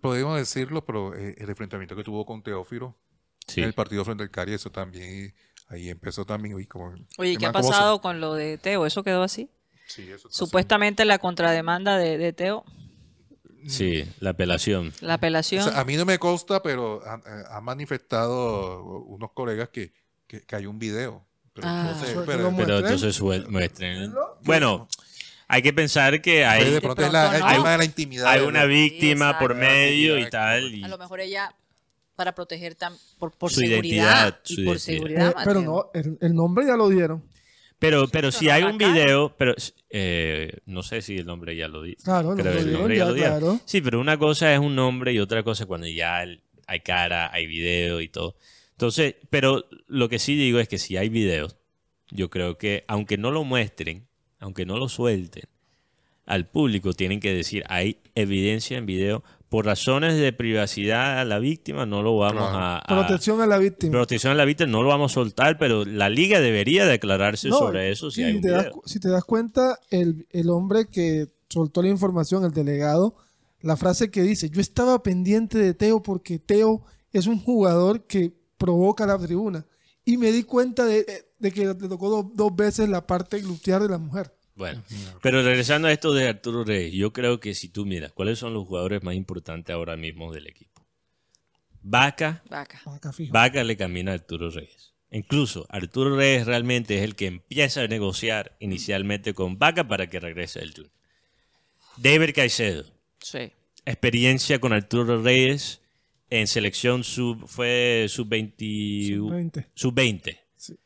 podemos decirlo, pero eh, el enfrentamiento que tuvo con Teófilo Sí. en el partido frente al Cari, eso también, ahí empezó también, uy, como... Oye, ¿y ¿qué ha man, ¿cómo se- pasado con lo de Teo? ¿Eso quedó así? Sí, eso Supuestamente la contrademanda de, de Teo, Sí, la apelación. la apelación. O sea, a mí no me consta, pero han han manifestado unos colegas que, que, que hay un video. Pero Ah. no sé, Eso- pero- Pero muestren. entonces. Bueno, hay que pensar que de hay, pronto de es la, pronto el no. tema de la intimidad. hay una víctima por medio y tal. y- a lo mejor ella, para proteger tam- por, por Su seguridad. identidad, y su por identidad. seguridad. Eh, pero no, el, el nombre ya lo dieron. Pero, pero si hay un video, pero eh, no sé si el nombre ya lo dice. Claro, lo el nombre ya, lo dieron. claro. Sí, pero una cosa es un nombre y otra cosa es cuando ya hay cara, hay video y todo. Entonces, pero lo que sí digo es que si hay videos, yo creo que aunque no lo muestren, aunque no lo suelten, al público tienen que decir, hay evidencia en video. Por razones de privacidad a la víctima no lo vamos Claro. a... a- Protección a la víctima. protección a la víctima no lo vamos a soltar, pero la liga debería declararse No, sobre eso si sí, hay un te das video. cu- si te das cuenta, el, el hombre que soltó la información, el delegado, la frase que dice, yo estaba pendiente de Teo porque Teo es un jugador que provoca la tribuna. Y me di cuenta de, de que le tocó do- dos veces la parte glutear de la mujer. Bueno, pero regresando a esto de Arturo Reyes, yo creo que si tú miras cuáles son los jugadores más importantes ahora mismo del equipo. Vaca, Vaca. Vaca fijo. Vaca le camina a Arturo Reyes. Incluso Arturo Reyes realmente es el que empieza a negociar inicialmente con Vaca para que regrese el Junior. David Caicedo, Sí. experiencia con Arturo Reyes en selección sub, fue sub-20. Sub-20. Sub-20. Sí.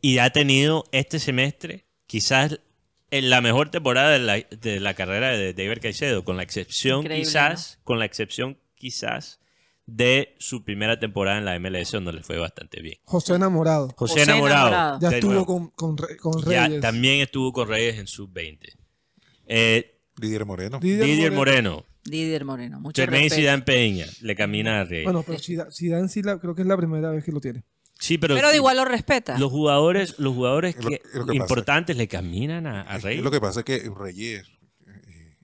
Y ha tenido este semestre quizás en la mejor temporada de la, de la carrera de David Caicedo, con la excepción Increíble, quizás, con la excepción quizás de su primera temporada en la MLS donde le fue bastante bien. José Enamorado. José, José Enamorado, Enamorado. Ya estuvo con, ya Reyes. también estuvo con Reyes en sub-20. Eh, Didier Moreno. Didier Didier Moreno. Moreno, Didier Moreno. Mucho Jermaine respeto. Zidane Peña, le camina a Reyes. Bueno, pero Zidane, Zidane sí la- creo que es la primera vez que lo tiene. sí, pero, Pero igual lo respeta. los jugadores, los jugadores Es lo- que, es lo que pasa. importantes le caminan a, a Es- Reyes. Lo que pasa es que Reyes eh,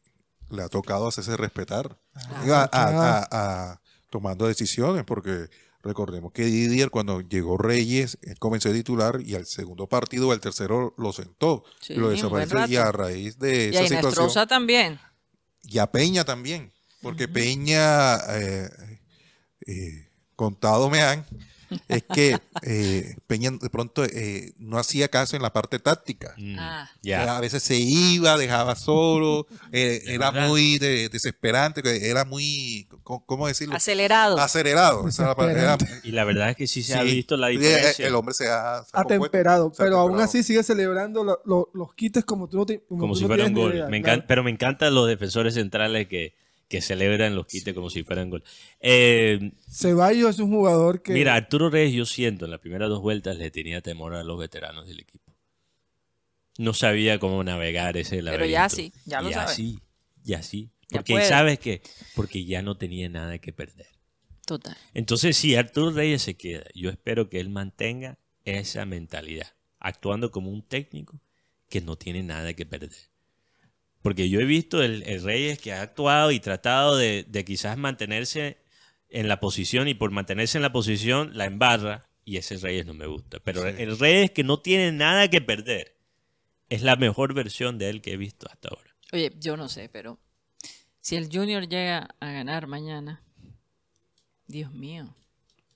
le ha tocado hacerse respetar Ah, a- a- claro. a- a- tomando decisiones, porque Recordemos que Didier, cuando llegó Reyes, él comenzó a titular y al segundo partido, al tercero, lo sentó Sí, y lo desapareció. Y a raíz de Y esa a situación. También. Y a Peña también, porque Peña, eh, eh, contado me han, es que eh, Peña de pronto eh, no hacía caso en la parte táctica. Mm, Ah. ya. A veces se iba, dejaba solo, eh, De era verdad. muy de- desesperante, era muy, ¿cómo, decirlo? Acelerado. Acelerado. Era- Y la verdad es que sí se ha visto la Eh, diferencia. El hombre se ha, se Atemperado, compuesto, se ha pero aún así sigue celebrando lo- lo- los quites como tú no te- como tú si no fuera un gol. idea, Me claro. encanta, pero me encantan los defensores centrales que, que celebran los quites como si fueran gol. Eh, Ceballos es un jugador que Mira, Arturo Reyes, yo siento, en las primeras dos vueltas le tenía temor a los veteranos del equipo. No sabía cómo navegar ese laberinto. Pero ya sí, ya lo y sabe. así, y así. Ya Porque, puede. ¿sabes qué? Porque ya no tenía nada que perder. Total. Entonces, si Arturo Reyes se queda, yo espero que él mantenga esa mentalidad, actuando como un técnico que no tiene nada que perder. Porque yo he visto el, el Reyes que ha actuado y tratado de, de quizás mantenerse en la posición y por mantenerse en la posición la embarra y ese Reyes no me gusta. Pero el Reyes que no tiene nada que perder es la mejor versión de él que he visto hasta ahora. Oye, yo no sé, pero si el Junior llega a ganar mañana, Dios mío.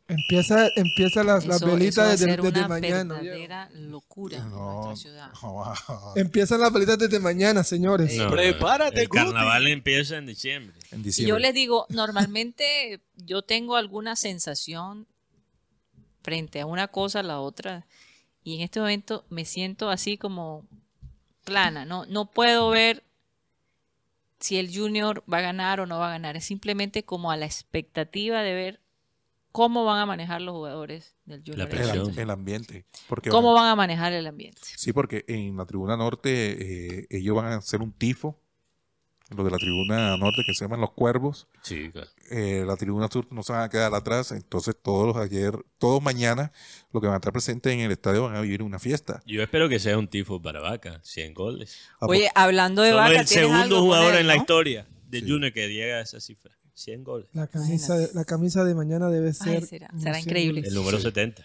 Empieza, empieza las, eso- velitas desde, desde una mañana. Verdadera locura en nuestra ciudad. no, Empiezan las velitas desde mañana, señores. No, Prepárate, El Guti. carnaval empieza en diciembre. en Y diciembre. yo les digo, normalmente yo tengo alguna sensación frente a una cosa a la otra y en este momento me siento así como plana, no, no puedo ver si el junior va a ganar o no va a ganar, es simplemente como a la expectativa de ver cómo van a manejar los jugadores del junior. El, presión. el ambiente. Porque ¿Cómo van a manejar el ambiente? Sí, porque en la tribuna norte eh, ellos van a hacer un tifo. Los de la tribuna norte que se llaman los cuervos. Sí, claro. Eh, la tribuna sur no se van a quedar atrás. Entonces todos los ayer, todos mañana, los que van a estar presentes en el estadio van a vivir una fiesta. Yo espero que sea un tifo para Vaca, 100 goles. Ah, Oye, hablando de vaca, el ¿tienes algo segundo jugador él, en la historia de Sí. Junior que llega a esa cifra. 100 goles. La camisa, de, la camisa de mañana debe ser. será- unos será 100 increíble. El número 70.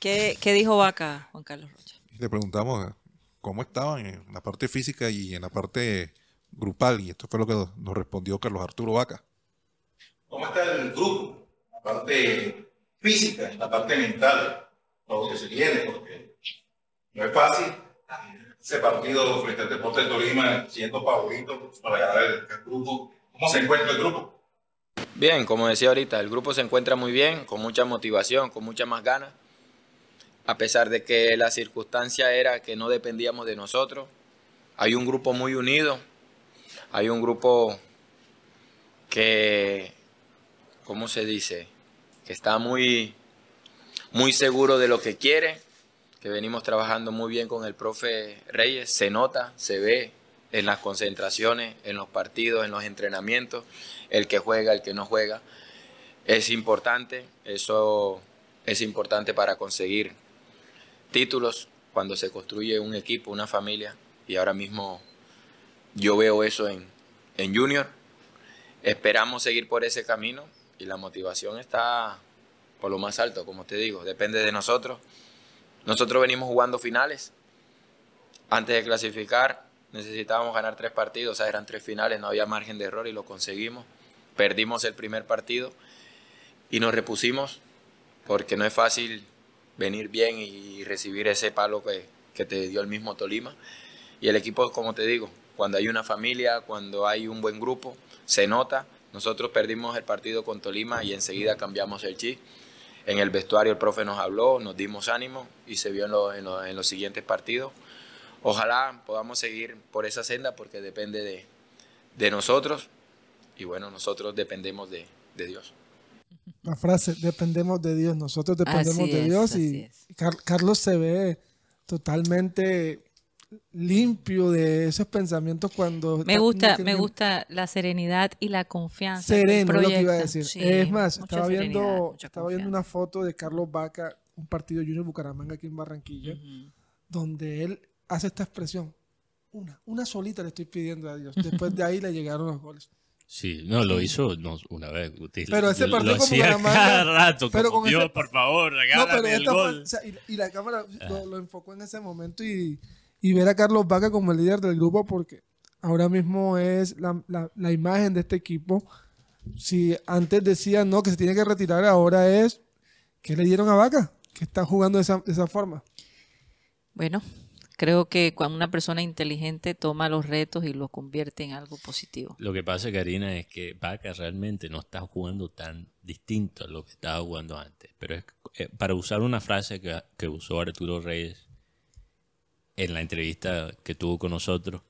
¿Qué, qué dijo Vaca, Juan Carlos Rocha? Le preguntamos eh, cómo estaban en la parte física y en la parte grupal. Y esto fue lo que nos- respondió Carlos Arturo Vaca. ¿Cómo está el grupo? La parte física, la parte mental, todo lo que se viene, porque no es fácil. Ese partido frente al Deporte de Tolima, siendo favorito para ganar el, el grupo. ¿Cómo se encuentra el grupo? Bien, como decía ahorita, el grupo se encuentra muy bien, con mucha motivación, con muchas más ganas. A pesar de que la circunstancia era que no dependíamos de nosotros, hay un grupo muy unido, hay un grupo que, ¿cómo se dice? Que está muy, muy seguro de lo que quiere, que venimos trabajando muy bien con el profe Reyes, se nota, se ve en las concentraciones, en los partidos, en los entrenamientos, el que juega, el que no juega. Es importante, eso es importante para conseguir títulos cuando se construye un equipo, una familia, y ahora mismo yo veo eso en, en Junior. Esperamos seguir por ese camino y la motivación está por lo más alto, como te digo, depende de nosotros. Nosotros venimos jugando finales. Antes de clasificar necesitábamos ganar tres partidos, o sea, eran tres finales, no había margen de error y lo conseguimos. Perdimos el primer partido y nos repusimos porque no es fácil venir bien y recibir ese palo que, que te dio el mismo Tolima. Y el equipo, como te digo, cuando hay una familia, cuando hay un buen grupo, se nota. Nosotros perdimos el partido con Tolima y enseguida cambiamos el chip. En el vestuario el profe nos habló, nos dimos ánimo y se vio en, lo- en lo- en los siguientes partidos. Ojalá podamos seguir por esa senda porque depende de, de nosotros y bueno, nosotros dependemos de, de Dios. La frase, dependemos de Dios, nosotros dependemos Así de es, Dios y. Car- Carlos se ve totalmente limpio de esos pensamientos cuando... Me gusta, me gusta la serenidad y la confianza. Sereno, es lo que iba a decir. Sí, es más, estaba viendo, estaba viendo una foto de Carlos Vaca, un partido Junior Bucaramanga aquí en Barranquilla, donde él hace esta expresión. Una, una solita le estoy pidiendo a Dios. Después de ahí le llegaron los goles. Sí, no, lo hizo no, una vez. Pero ese partido lo como cada rato. pero como, con Dios, ese- por favor, No, regálame pero el fue- gol. o sea, y, y la cámara lo, lo enfocó en ese momento y, y ver a Carlos Vaca como el líder del grupo porque ahora mismo es la, la- la imagen de este equipo. Si antes decían no, que se tiene que retirar, ahora es que le dieron a Vaca, que está jugando de esa, de esa forma. Bueno, creo que cuando una persona inteligente toma los retos y los convierte en algo positivo. Lo que pasa, Karina, es que Vaca realmente no está jugando tan distinto a lo que estaba jugando antes. Pero es eh, para usar una frase que, que usó Arturo Reyes en la entrevista que tuvo con nosotros,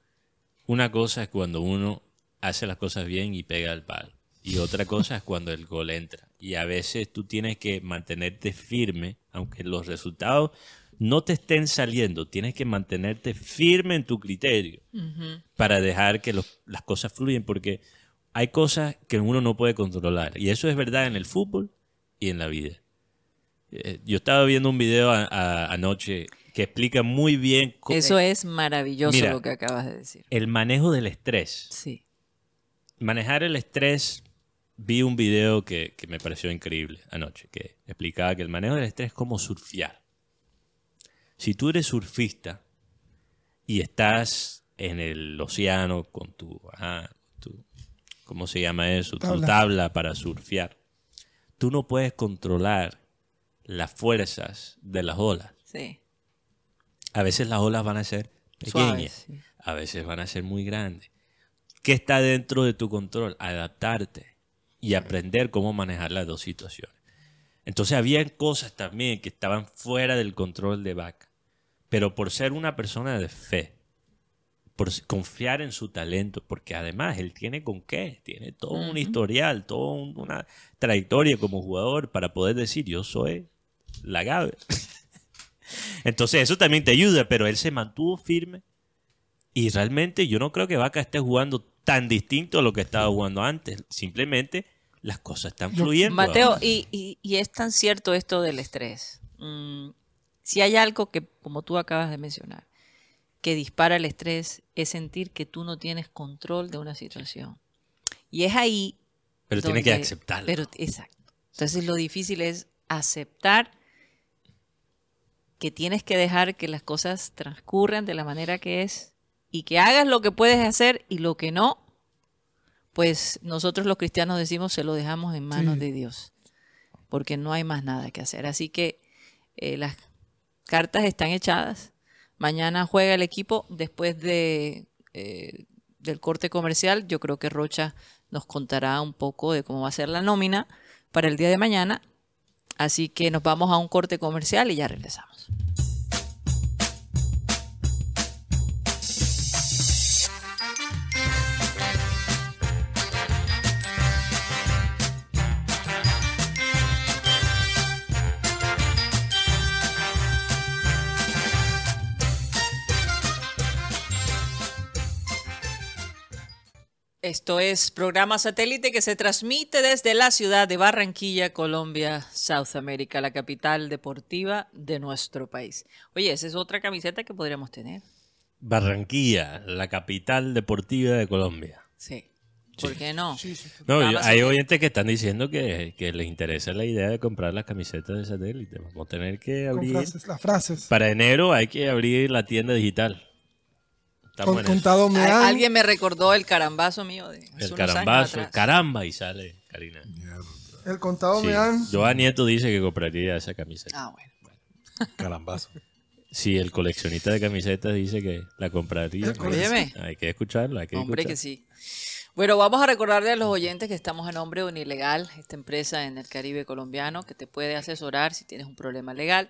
una cosa es cuando uno hace las cosas bien y pega el palo. Y otra cosa es cuando el gol entra. Y a veces tú tienes que mantenerte firme, aunque los resultados no te estén saliendo, tienes que mantenerte firme en tu criterio para dejar que los- las cosas fluyan, porque hay cosas que uno no puede controlar. Y eso es verdad en el fútbol y en la vida. Eh, Yo estaba viendo un video a- a- anoche que explica muy bien co- Eso es maravilloso Mira. lo que acabas de decir. el manejo del estrés. Sí. Manejar el estrés, vi un video que, que me pareció increíble anoche, que explicaba que el manejo del estrés es como surfear. Si tú eres surfista y estás en el océano con tu, tu- ¿cómo se llama eso? Tu Tabla. tabla para surfear, tú no puedes controlar las fuerzas de las olas. Sí. A veces las olas van a ser pequeñas, Suaves, sí. a veces van a ser muy grandes. ¿Qué está dentro de tu control? Adaptarte y aprender cómo manejar las dos situaciones. Entonces había cosas también que estaban fuera del control de Vaca. Pero por ser una persona de fe, por confiar en su talento, porque además él tiene con qué, tiene todo un historial, toda un- una trayectoria como jugador para poder decir yo soy la Gabe. Entonces eso también te ayuda, pero él se mantuvo firme y realmente yo no creo que Vaca esté jugando tan distinto a lo que estaba jugando antes. Simplemente las cosas están fluyendo. Mateo, y, y- y es tan cierto esto del estrés. Mm, si hay algo que, como tú acabas de mencionar, que dispara el estrés, es sentir que tú no tienes control de una situación. Y es ahí. Pero tiene que donde- aceptarlo. Pero, exacto. Entonces lo difícil es aceptar que tienes que dejar que las cosas transcurran de la manera que es y que hagas lo que puedes hacer y lo que no, pues nosotros los cristianos decimos se lo dejamos en manos Sí. de Dios, porque no hay más nada que hacer. Así que eh, las cartas están echadas. Mañana juega el equipo después de, eh, del corte comercial. Yo creo que Rocha nos contará un poco de cómo va a ser la nómina para el día de mañana. Así que nos vamos a un corte comercial y ya regresamos. Esto es programa satélite que se transmite desde la ciudad de Barranquilla, Colombia, South America, la capital deportiva de nuestro país. Oye, esa es otra camiseta que podríamos tener. Barranquilla, la capital deportiva de Colombia. Sí. ¿Por qué no? Sí, sí. No, yo- hay oyentes que están diciendo que, que les interesa la idea de comprar las camisetas de satélite. Vamos a tener que abrir. frases, las frases. Para enero hay que abrir la tienda digital. Con, contado me han. Alguien me recordó el carambazo mío de El carambazo, caramba, y sale, Karina. El contado Sí. me han. Joan Nieto dice que compraría esa camiseta. Ah, bueno. Carambazo. Sí, el coleccionista de camisetas dice que la compraría. Hay que escucharlo, hay que Hombre escuchar. que sí. Bueno, vamos a recordarle a los oyentes que estamos a nombre de Unilegal, esta empresa en el Caribe colombiano que te puede asesorar si tienes un problema legal.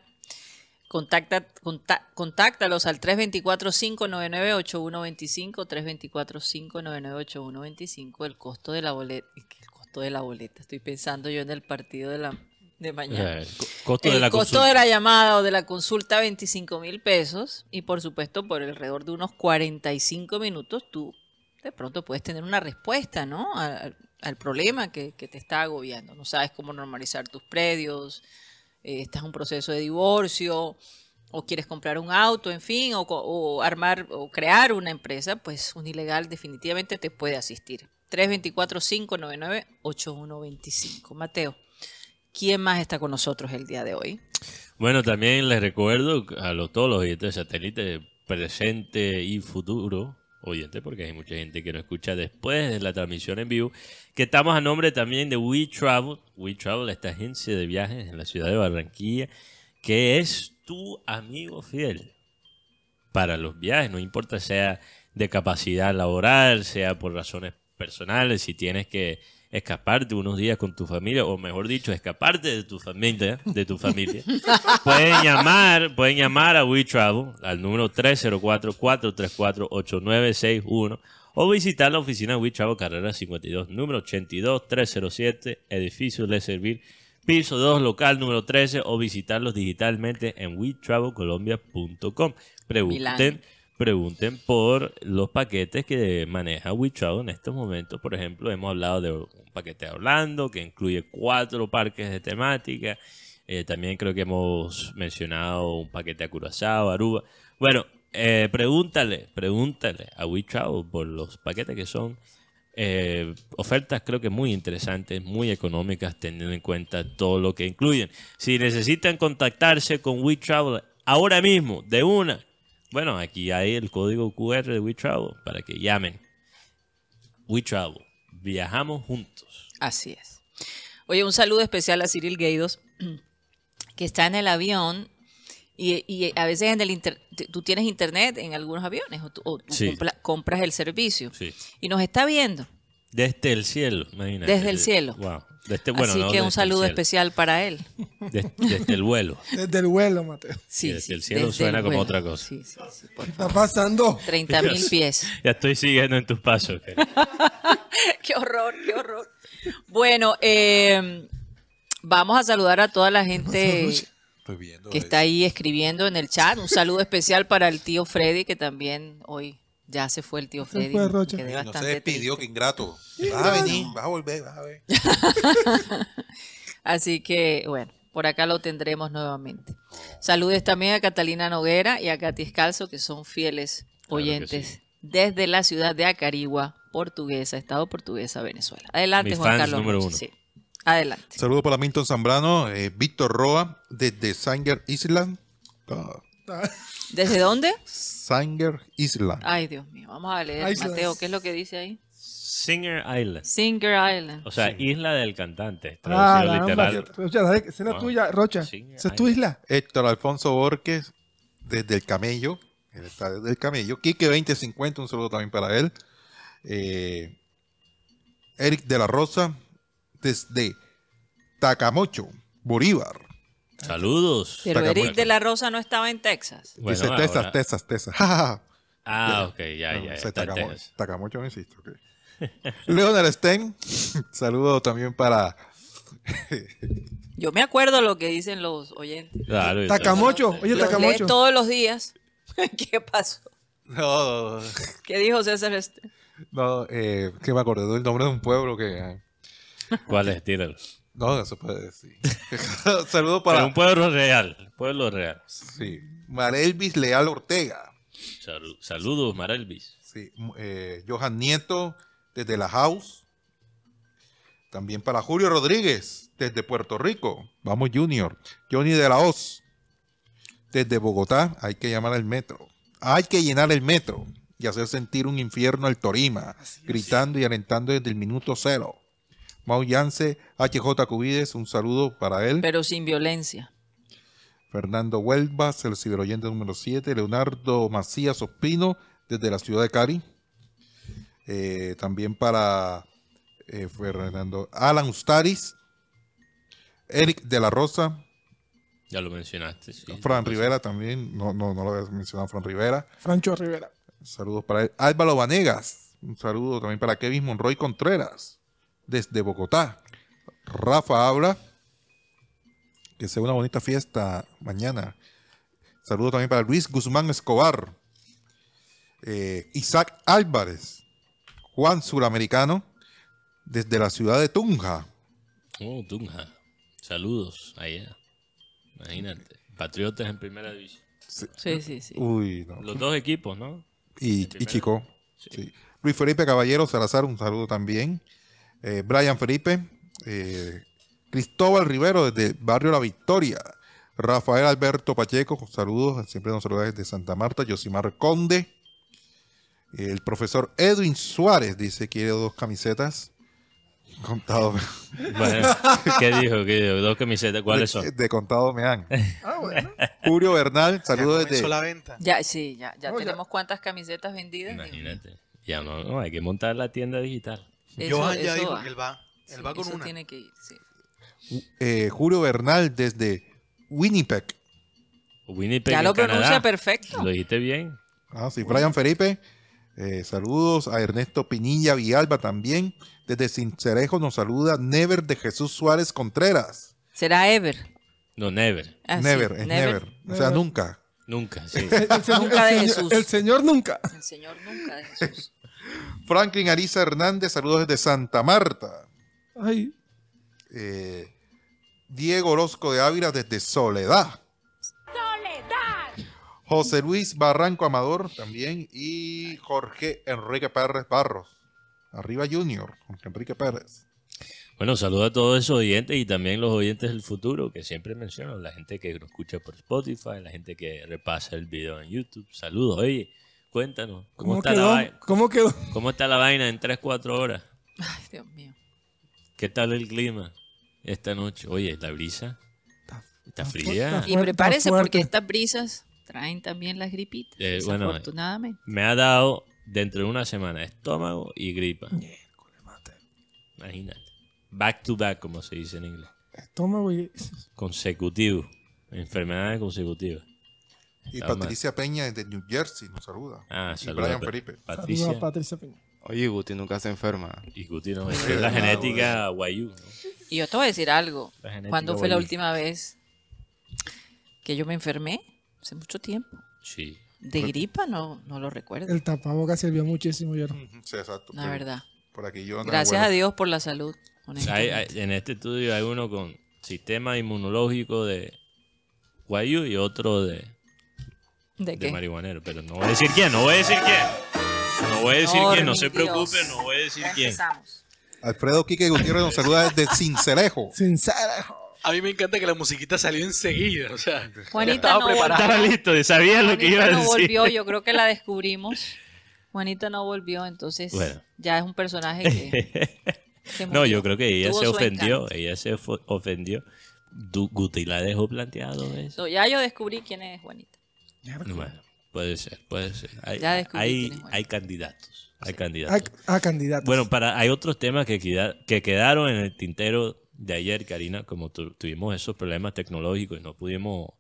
Contacta, conta- contáctalos al 324-599-8125, 324-599-8125, el costo de la boleta. El costo de la boleta, estoy pensando yo en el partido de, la, de mañana. el co- costo el de la costo de la llamada o de la consulta 25 mil pesos y por supuesto por alrededor de unos 45 minutos tú de pronto puedes tener una respuesta ¿no? al, al problema que, que te está agobiando. No sabes cómo normalizar tus predios, eh, estás en un proceso de divorcio o quieres comprar un auto, en fin, o, o armar o crear una empresa, pues Unilegal definitivamente te puede asistir. 324-599-8125. Mateo, ¿quién más está con nosotros el día de hoy? Bueno, también les recuerdo a los, todos los oyentes de satélite, presente y futuro, oyente, porque hay mucha gente que nos escucha después de la transmisión en vivo, que estamos a nombre también de We Travel. We Travel, esta agencia de viajes en la ciudad de Barranquilla, que es tu amigo fiel para los viajes, no importa sea de capacidad laboral, sea por razones personales, si tienes que escaparte unos días con tu familia, o mejor dicho, escaparte de tu familia, de tu familia, pueden llamar, pueden llamar a WeTravel al número 304-434-8961 o visitar la oficina WeTravel Carrera 52, número 82 307, edificio Le Servir, piso 2, local número 13, o visitarlos digitalmente en WeTravelColombia.com. Pregunten. Pregunten por los paquetes que maneja WeTravel en estos momentos. Por ejemplo, hemos hablado de un paquete a Orlando que incluye cuatro parques de temática. Eh, también creo que hemos mencionado un paquete a Curazao, Aruba. Bueno, eh, pregúntale, pregúntale a WeTravel por los paquetes que son eh, ofertas creo que muy interesantes, muy económicas, teniendo en cuenta todo lo que incluyen. Si necesitan contactarse con WeTravel ahora mismo, de una, bueno, aquí hay el código QR de WeTravel para que llamen. WeTravel, viajamos juntos. Así es. Oye, un saludo especial a Cyril Gaidos, que está en el avión y, y a veces en el inter- te- tú tienes internet en algunos aviones o tú, o Sí. compras el servicio Sí. y nos está viendo. Desde el cielo, imagínate. Desde el cielo. Wow. Desde, bueno, Así no que un el saludo cielo, especial para él. des- Desde, el vuelo. Desde el vuelo, Mateo. Sí, desde sí, el cielo desde suena el como otra cosa. Sí, sí, sí, por ¿Qué favor. está pasando? 30 mil pies. Ya estoy siguiendo en tus pasos. Qué horror, qué horror. Bueno, eh, vamos a saludar a toda la gente que eso. está ahí escribiendo en el chat. Un saludo especial para el tío Freddy, que también hoy ya se fue el tío Se Freddy. fue, Rocha. Quedé no se despidió, triste. que ingrato. Vas a venir, vas a volver, vas a ver. Así que, bueno, por acá lo tendremos nuevamente. Saludes también a Catalina Noguera y a Katy Escalzo, que son fieles oyentes sí. desde la ciudad de Acarigua, portuguesa, estado portuguesa, Venezuela. Adelante, Mis Juan fans Carlos. número uno. Sí. Adelante. Saludos para Milton Zambrano, eh, Víctor Roa, desde Sanger Island. Ah, ¿Desde dónde? Sanger Island. Ay, Dios mío. Vamos a leer. Mateo, ¿qué es lo que dice ahí? Singer Island. Singer Island. O sea, isla del cantante. Ah, Traducido caramba. literal. Rocha, dale, esa es la tuya, Rocha. Esa es tu isla. Héctor Alfonso Borges, desde el Camello. Él está desde el Camello. Quique 2050, un saludo también para él. Eh, Eric de la Rosa, desde Tacamocho, Bolívar. Saludos. Pero Saca Eric de la Rosa no estaba en Texas. Bueno, Dice Texas, ahora- Texas, Texas. Ah, ok, ya, No, ya. Texas. Tacamocho no existe. ok. Leonard Sten, saludo también para Yo me acuerdo lo que dicen los oyentes. Claro, Tacamocho. Oye, Los Tacamocho. todos los días. ¿Qué pasó? No, ¿Qué dijo César? Este? no eh, que me acordé del nombre de un pueblo que. eh, ¿Cuál es? Tíralo. No, no se puede decir. Saludo Para un pueblo real. Pueblo real. sí, Marelvis Leal Ortega. Salu- Saludos, Marelvis. Sí, eh, Johan Nieto desde La House. También para Julio Rodríguez desde Puerto Rico. Vamos Junior. Johnny de la Hoz desde Bogotá. Hay que llamar al metro. Hay que llenar el metro y hacer sentir un infierno al Torima, gritando y alentando desde el minuto cero. Mau Yance, HJ Cubides, un saludo para él. Pero sin violencia. Fernando Huelvas, el ciberoyente número 7. Leonardo Macías Ospino, desde la ciudad de Cari. Eh, también para eh, Fernando Alan Ustaris. Eric de la Rosa. Ya lo mencionaste. sí. Fran Rivera también. No, no, no lo había mencionado Fran Rivera. Francho Rivera. Saludos para él. Álvaro Vanegas. Un saludo también para Kevin Monroy Contreras, desde Bogotá. Rafa habla. Que sea una bonita fiesta mañana. Saludo también para Luis Guzmán Escobar. Eh, Isaac Álvarez. Juan Suramericano. Desde la ciudad de Tunja. Oh, Tunja. Saludos allá. Imagínate. Patriotas en primera división. Sí, sí, sí. Uy, no. Los dos equipos, ¿no? Y, Chico. Sí. sí. Luis Felipe Caballero Salazar, un saludo también. Eh, Brian Felipe. eh, Cristóbal Rivero desde Barrio La Victoria. Rafael Alberto Pacheco, saludos, siempre nos saluda desde Santa Marta. Josimar Conde. El profesor Edwin Suárez dice quiere dos camisetas. Contado. Bueno, ¿qué dijo? ¿Qué dijo? Dos camisetas, ¿cuáles de, son? de contado me dan. Ah, bueno. Julio Bernal, saludos desde. la venta. Ya, sí, ya, ya tenemos cuántas camisetas vendidas. Imagínate. Ya no, no, hay que montar la tienda digital. Eso- Johan ya eso dijo va. que él va. Él Sí, va con eso una. tiene que ir, sí. eh, Julio Bernal desde Winnipeg. Winnipeg, Ya lo Canadá. pronuncia perfecto. Lo dijiste bien. Ah, sí, Brian Felipe. eh, saludos a Ernesto Pinilla Villalba también. Desde Cincerejo nos saluda Never de Jesús Suárez Contreras. Será Ever. No, never. Ah, sí, never, es never. O sea, nunca. Nunca, sí. El señor, Nunca de el señor- Jesús. El señor nunca. El Señor nunca de Jesús. Franklin Ariza Hernández, saludos desde Santa Marta. Ay, Eh, Diego Orozco de Ávila desde Soledad. José Luis Barranco Amador también. Y Jorge Enrique Pérez Barros. Arriba Junior, Jorge Enrique Pérez. Bueno, saludo a todos esos oyentes y también los oyentes del futuro que siempre menciono, la gente que nos escucha por Spotify, la gente que repasa el video en YouTube. Saludos, oye, cuéntanos, ¿cómo, ¿cómo está, la, quedó? vai- ¿Cómo quedó? ¿cómo está la vaina en 3, 4 horas? Ay, Dios mío. ¿Qué tal el clima esta noche? Oye, la brisa está fría. está Y prepárese porque estas brisas traen también las gripitas. Eh, bueno, desafortunadamente. Me ha dado dentro de una semana estómago y gripa. Imagínate. Back to back, como se dice en inglés. Estómago y... Consecutivo. Enfermedades consecutivas. Y. Patricia Peña desde New Jersey nos saluda. Ah, y. Brian Pa- Felipe. Patricia. Saludos a Patricia Peña. Oye, Guti nunca se enferma. Y Guti no, es la genética guayú. ¿no? Y yo te voy a decir algo. ¿Cuándo fue la última vez que yo me enfermé? Hace mucho tiempo. Sí. De gripa no, no lo recuerdo. El tapabocas sirvió muchísimo, yo. Sí, exacto. La verdad. Por aquí yo Gracias bueno. a Dios por la salud. Hay- hay- en este estudio hay uno con sistema inmunológico de guayú y otro de, ¿De de qué? marihuanero. Pero no voy a decir quién, no voy a decir quién. No voy a decir quién, no se preocupe, no voy a decir quién. Alfredo Quique Gutiérrez nos saluda desde Cincelejo. Sincera. A mí me encanta que la musiquita salió enseguida. O sea, Juanita estaba no preparada. Estaba listo, sabía lo que iba a Juanita no decir. volvió, yo creo que la descubrimos. Juanita no volvió, entonces Bueno. ya es un personaje que, que No, yo creo que ella Tuvo se ofendió, encanto. ella se ofendió. Guti la dejó planteado eso. No, ya yo descubrí quién es Juanita. Bueno, puede ser, puede ser. Hay, hay, hay candidatos, hay candidatos. a candidatos. Bueno, para, hay otros temas que, queda- que quedaron en el tintero de ayer, Karina, como tu- tuvimos esos problemas tecnológicos y no pudimos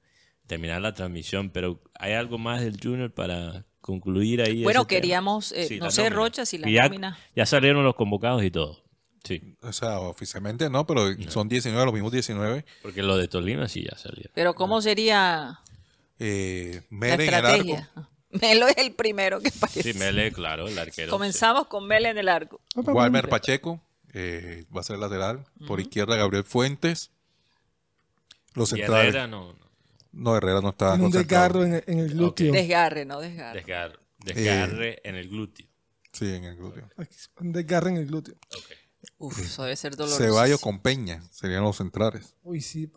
terminar la transmisión, pero hay algo más del Junior para concluir ahí. Bueno, ese tema? queríamos, eh, Sí, no sé, nómina. Rocha, si la ya, nómina. ya salieron los convocados y todo. Sí, O sea, oficialmente no, pero son 19, los mismos 19. porque lo de Tolima sí ya salieron. Pero ¿cómo sería Eh, la Mere en el arco. estrategia? Melo es el primero que aparece. Sí, Mele, claro, el arquero. Comenzamos con Melo en el arco. Walmer Pacheco eh, va a ser lateral. Por izquierda, Gabriel Fuentes. Los sí. Centrales. Herrera no, no. No, Herrera no está. Tiene un desgarro en el, en el glúteo. Desgarre, no desgarre. Desgar- desgarre en el glúteo. Sí, en el glúteo. Un desgarre en el glúteo. Uf, eso debe ser doloroso. Ceballos con Peña serían los centrales. Uy, sí.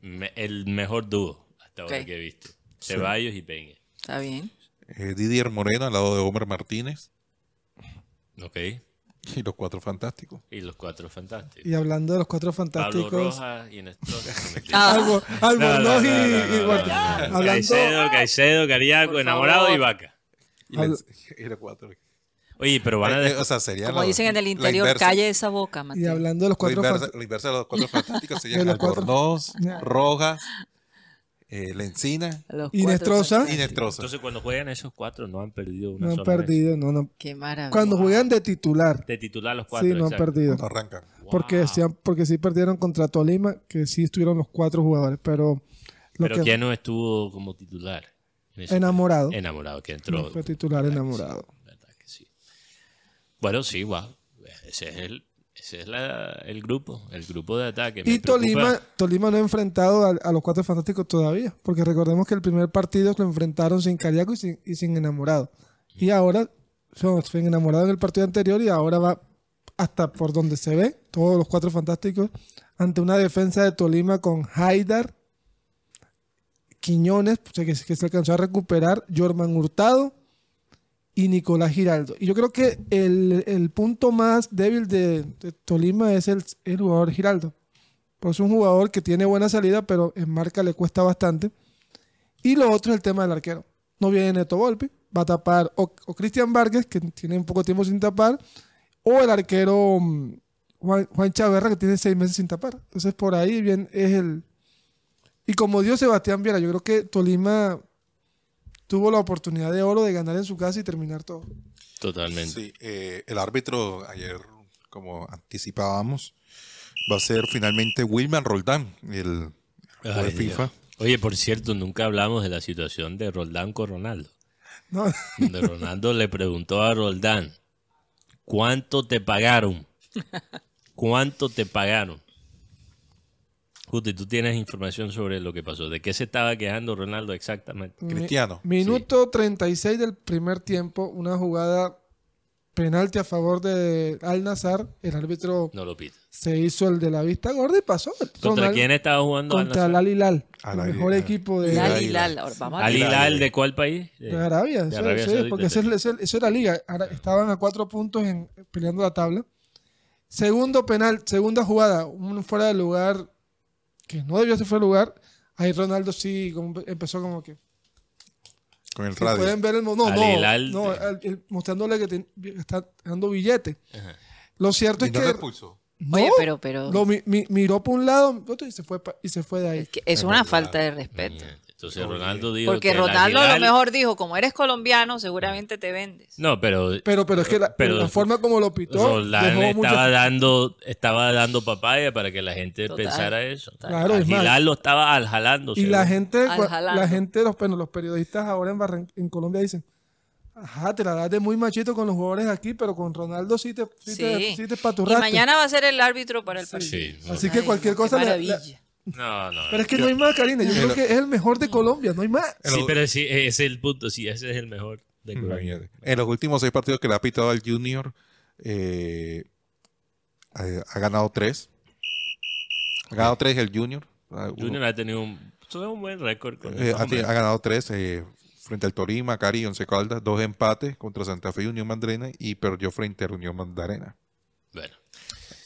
Me- el mejor dúo hasta ahora Ok. que he visto. Ceballos y Peña. Está bien. Eh, Didier Moreno al lado de Homer Martínez. Ok. Y los cuatro fantásticos. Y los cuatro fantásticos. Y hablando de los cuatro Pablo fantásticos. Rojas y Néstor. Algo, No, no, Albornoz y, no, y no. Hablando, Caicedo, Caicedo, Cariaco, enamorado favor. y vaca. Y, y los cuatro. Oye, pero van a... Eh, eh, o sea, serían Como los- dicen en el la interior, inversa. calle esa boca, y Mateo. hablando de los La cuatro inversa, fantásticos. la inversa de los cuatro fantásticos cuatro- Albornoz. Rojas, eh, Lencina Los Y cuatro Nestrosa. y fantásticos. Nestrosa. Entonces cuando juegan esos cuatro no han perdido una No han sola vez. perdido, no, no. Qué maravilla. Cuando juegan de titular, De titular los cuatro. sí, no han exacto. perdido. No arrancan. Porque, sí, han- porque sí perdieron contra Tolima, que sí estuvieron los cuatro jugadores, pero lo Pero que ¿quién no estuvo como titular? en ese- enamorado. Enamorado, que entró. No fue titular ¿Verdad que enamorado. sí? ¿Verdad que sí? Bueno, sí, wow. Ese es el, ese es la- el grupo, el grupo de ataque. Me Y Tolima, Tolima no ha enfrentado a, a los cuatro fantásticos todavía, porque recordemos que el primer partido lo enfrentaron sin Cariaco y sin, y sin enamorado. Y ahora son enamorados en el partido anterior y ahora va hasta por donde se ve, todos los cuatro fantásticos, ante una defensa de Tolima con Haidar, Quiñones, que, que se alcanzó a recuperar, Jorman Hurtado y Nicolás Giraldo. Y yo creo que el, el punto más débil de, Tolima es el, el jugador Giraldo. Pues es un jugador que tiene buena salida, pero en marca le cuesta bastante. Y lo otro es el tema del arquero. No viene Neto Volpi, va a tapar o, o Cristian Vargas, que tiene un poco tiempo sin tapar, o el arquero mm, Juan, Juan Chaverra, que tiene seis meses sin tapar. Entonces por ahí bien es el... Y como dio Sebastián Viera, yo creo que Tolima tuvo la oportunidad de oro de ganar en su casa y terminar todo. Totalmente. Sí, eh, el árbitro ayer, como anticipábamos, va a ser finalmente Wilman Roldán, el jugador de FIFA. Dios. Oye, por cierto, nunca hablamos de la situación de Roldán con Ronaldo. No, Donde Ronaldo le preguntó a Roldán, ¿cuánto te pagaron? ¿Cuánto te pagaron? Justi, tú tienes información sobre lo que pasó. ¿De qué se estaba quejando Ronaldo exactamente? Mi- Cristiano. Minuto 36 del primer tiempo, una jugada penalti a favor de Al Nazar. El árbitro No lo pita. se hizo el de la vista gorda y pasó. ¿Contra Ronald- quién estaba jugando? Contra Al el Nassr? Al Hilal, Al el mejor Hilal. equipo de, Lal Al y Hilal. Lal. Ahora vamos a ¿Al ver. Hilal de cuál país? de Arabia. De sí, Arabia sí, porque sí. eso era liga. Estaban a cuatro puntos en, peleando la tabla. Segundo penal, segunda jugada, un fuera de lugar que no debió ser fuera de lugar. Ahí Ronaldo sí como- empezó como que Con el radio. pueden ver el no, Al no, el- mostrándole que ten- está dando billete. Ajá. Lo cierto ¿Y es no que lo expulsó? no, Oye, pero, pero lo mi- mi- miró por un lado otro, y se fue pa- y se fue de ahí. es, que es una falta de respeto. Entonces Ronaldo dijo Porque que Ronaldo a lo mejor dijo, como eres colombiano, seguramente te vendes. No, pero Pero pero es que la, Pero- la forma como lo pitó dejó estaba dando, estaba dando papaya para que la gente Total, pensara eso. Claro, Al es más. Hilal lo estaba aljalando. y la gente Al cua- jalando. la gente los bueno, los periodistas ahora en Barran- en Colombia dicen Ajá, te la das de muy machito con los jugadores de aquí, pero con Ronaldo sí te, sí te, Sí. te Y mañana va a ser el árbitro para el partido. Sí, Así que cualquier cosa. le- le- maravilla. No, no. pero es que no hay más, Karina. Yo creo que es el mejor de Colombia, no hay más. Sí, pero sí, ese es el punto. Sí, ese es el mejor de Colombia. Imagínate. En los últimos seis partidos que le ha pitado al Junior, eh, ha, ha ganado tres. Ha ganado tres el Junior. Ah, Junior ha tenido un, un buen récord con eh, ha, ha ganado tres eh, frente al Torima, Cari y Once Caldas. Dos empates contra Santa Fe y Unión Mandarena y perdió frente a Unión Mandarena. Bueno,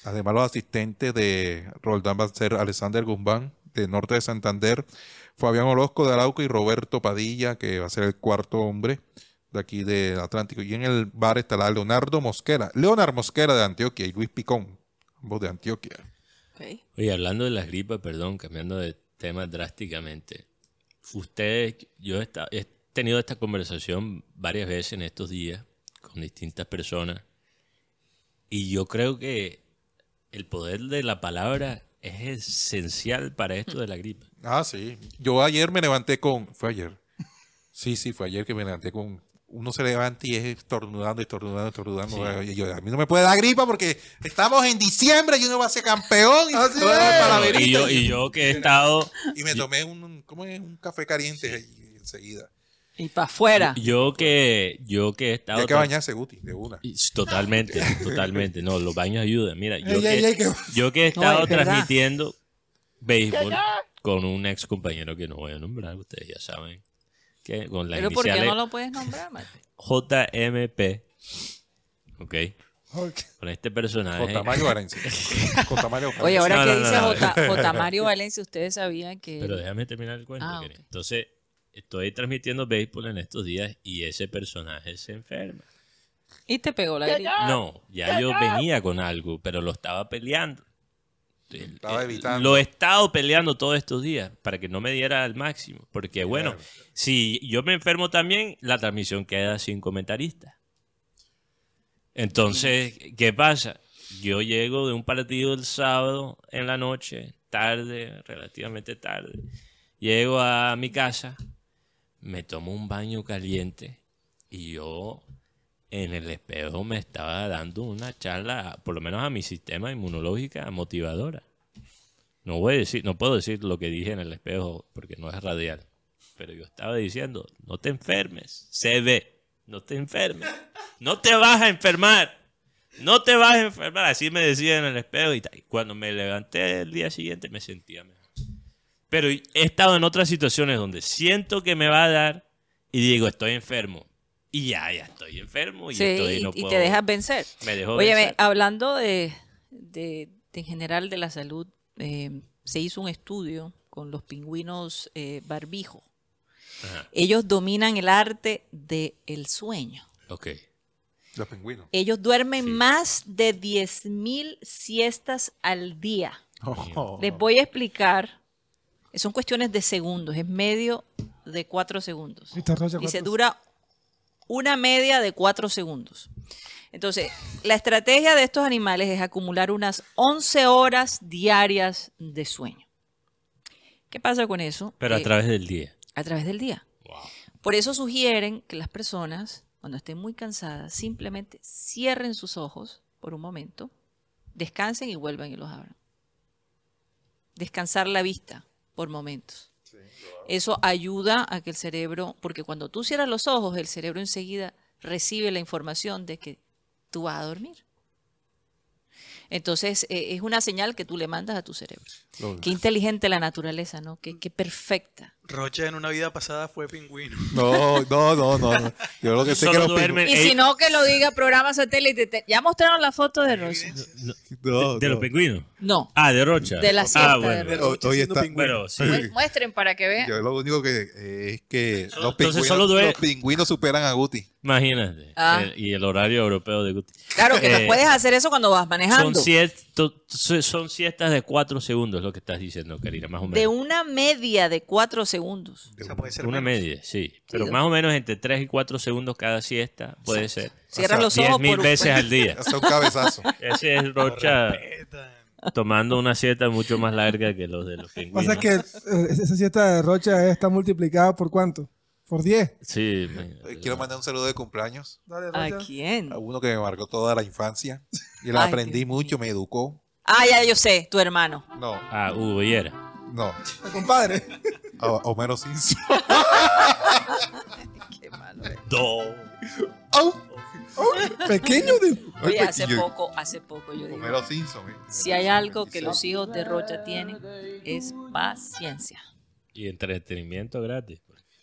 Además, los asistentes de Roldán van a ser Alexander Guzmán, de Norte de Santander, Fabián Orozco de Arauco y Roberto Padilla, que va a ser el cuarto hombre de aquí del Atlántico. Y en el bar estará Leonardo Mosquera, Leonard Mosquera de Antioquia y Luis Picón, ambos de Antioquia. Ok. oye, hablando de las gripas, perdón, cambiando de tema drásticamente. Ustedes, yo he tenido esta conversación varias veces en estos días con distintas personas. Y yo creo que el poder de la palabra es esencial para esto de la gripe. Ah, sí. Yo ayer me levanté con. Fue ayer. Sí, sí, fue ayer que me levanté con. Uno se levanta y es estornudando, estornudando, estornudando. Y yo, a mí no me puede dar gripa porque estamos en diciembre y uno va a ser campeón. Y, Así es. Y yo, y yo que he estado, Y me tomé un, un- ¿cómo es? un café caliente ahí enseguida. Y para afuera. yo que, yo que he estado hay que bañarse, Guti, de una. Totalmente, totalmente. No, los baños ayudan. Mira, yo, Ey, que, ey, ey, que- yo que he No, estado es transmitiendo béisbol con un ex compañero que no voy a nombrar, ustedes ya saben, que con las Pero ¿por qué no lo puedes nombrar, Mate? JMP, ok, Ok. con este personaje. Con Tamayo Valencia. Oye, ahora No, que no, dice no, no. J, J. Mario Valencia, ustedes sabían que... Pero déjame terminar el cuento. Ah. Entonces, estoy transmitiendo béisbol en estos días y ese personaje se enferma. Y te pegó la gripe. No, ya yo venía con algo, pero lo estaba peleando. El- Estaba el- evitando. Lo he estado peleando todos estos días para que no me diera al máximo. Porque, bueno, si yo me enfermo también, la transmisión queda sin comentaristas. Entonces, ¿qué pasa? Yo llego de un partido el sábado en la noche, tarde, relativamente tarde. Llego a mi casa, me tomo un baño caliente y yo en el espejo me estaba dando una charla, por lo menos a mi sistema inmunológica, motivadora. No voy a decir, no puedo decir lo que dije en el espejo porque no es radial. Pero yo estaba diciendo, no te enfermes, se ve. no te enfermes. No te vas a enfermar. No te vas a enfermar. Así me decía en el espejo y cuando me levanté el día siguiente me sentía mejor. Pero he estado en otras situaciones donde siento que me va a dar y digo, estoy enfermo. Y ya, ya estoy enfermo y, Sí, estoy, y, no y puedo- te dejas vencer. Me dejó Oye, vencer. hablando de, de- de en general de la salud, eh, se hizo un estudio con los pingüinos eh, barbijo. Ajá. Ellos dominan el arte del sueño. Ok. Los pingüinos. Ellos duermen Sí. más de 10.000 siestas al día. Oh. Les voy a explicar. Son cuestiones de segundos, es medio de cuatro segundos. Y se dura una media de cuatro segundos. Entonces, la estrategia de estos animales es acumular unas 11 horas diarias de sueño. ¿Qué pasa con eso? Pero a Eh, través del día. a través del día. Wow. Por eso sugieren que las personas, cuando estén muy cansadas, simplemente cierren sus ojos por un momento, descansen y vuelvan y los abran. Descansar la vista por momentos. Eso ayuda a que el cerebro, porque cuando tú cierras los ojos, el cerebro enseguida recibe la información de que tú vas a dormir. Entonces, eh, es una señal que tú le mandas a tu cerebro. Qué inteligente la naturaleza, ¿no? Qué, qué perfecta. Rocha en una vida pasada fue pingüino. No, no, no, no. no. Yo lo que sé es que los duermen-. Y si no, que lo diga programa satélite. Te- ¿Ya mostraron la foto de? No, ¿De, de los no. pingüinos? No. Ah, de Rocha. De la siesta Ah, bueno. De Hoy- Rocha está- sí. Muestren para que vean. Yo lo único que eh, es que Solo- los pingüinos, solo los pingüinos superan a Guti. Imagínate. Ah. El- y el horario europeo de Guti. Claro que Eh, no puedes hacer eso cuando vas Son, manejando. cierto- son siestas de cuatro segundos, lo que estás diciendo, Karina, más o menos. De una media de cuatro segundos. O sea, puede ser Una menos. media, sí. Pero Sí. más o menos entre 3 y 4 segundos cada siesta puede ser. Cierras los ojos mil por un- veces al día. Hace un cabezazo. Ese es Rocha tomando una siesta mucho más larga que los de los pingüinos. Pasa que eh, esa siesta de Rocha está multiplicada por cuánto? Por 10. Sí, Eh, Quiero mandar un saludo de cumpleaños Dale, ¿A quién? a uno que me marcó toda la infancia. Y la Ay, aprendí mucho, me educó. Ah, ya yo sé, tu hermano. No, Ah, Hugo Viera. no. El compadre. A- Homero Simpson. Qué malo. eh. Do. Au, au, pequeño de... Oye, Ay, hace poco, hace poco yo digo. Homero Simpson. eh. Si hay algo que los hijos de Rocha tienen, es paciencia. Y entretenimiento gratis.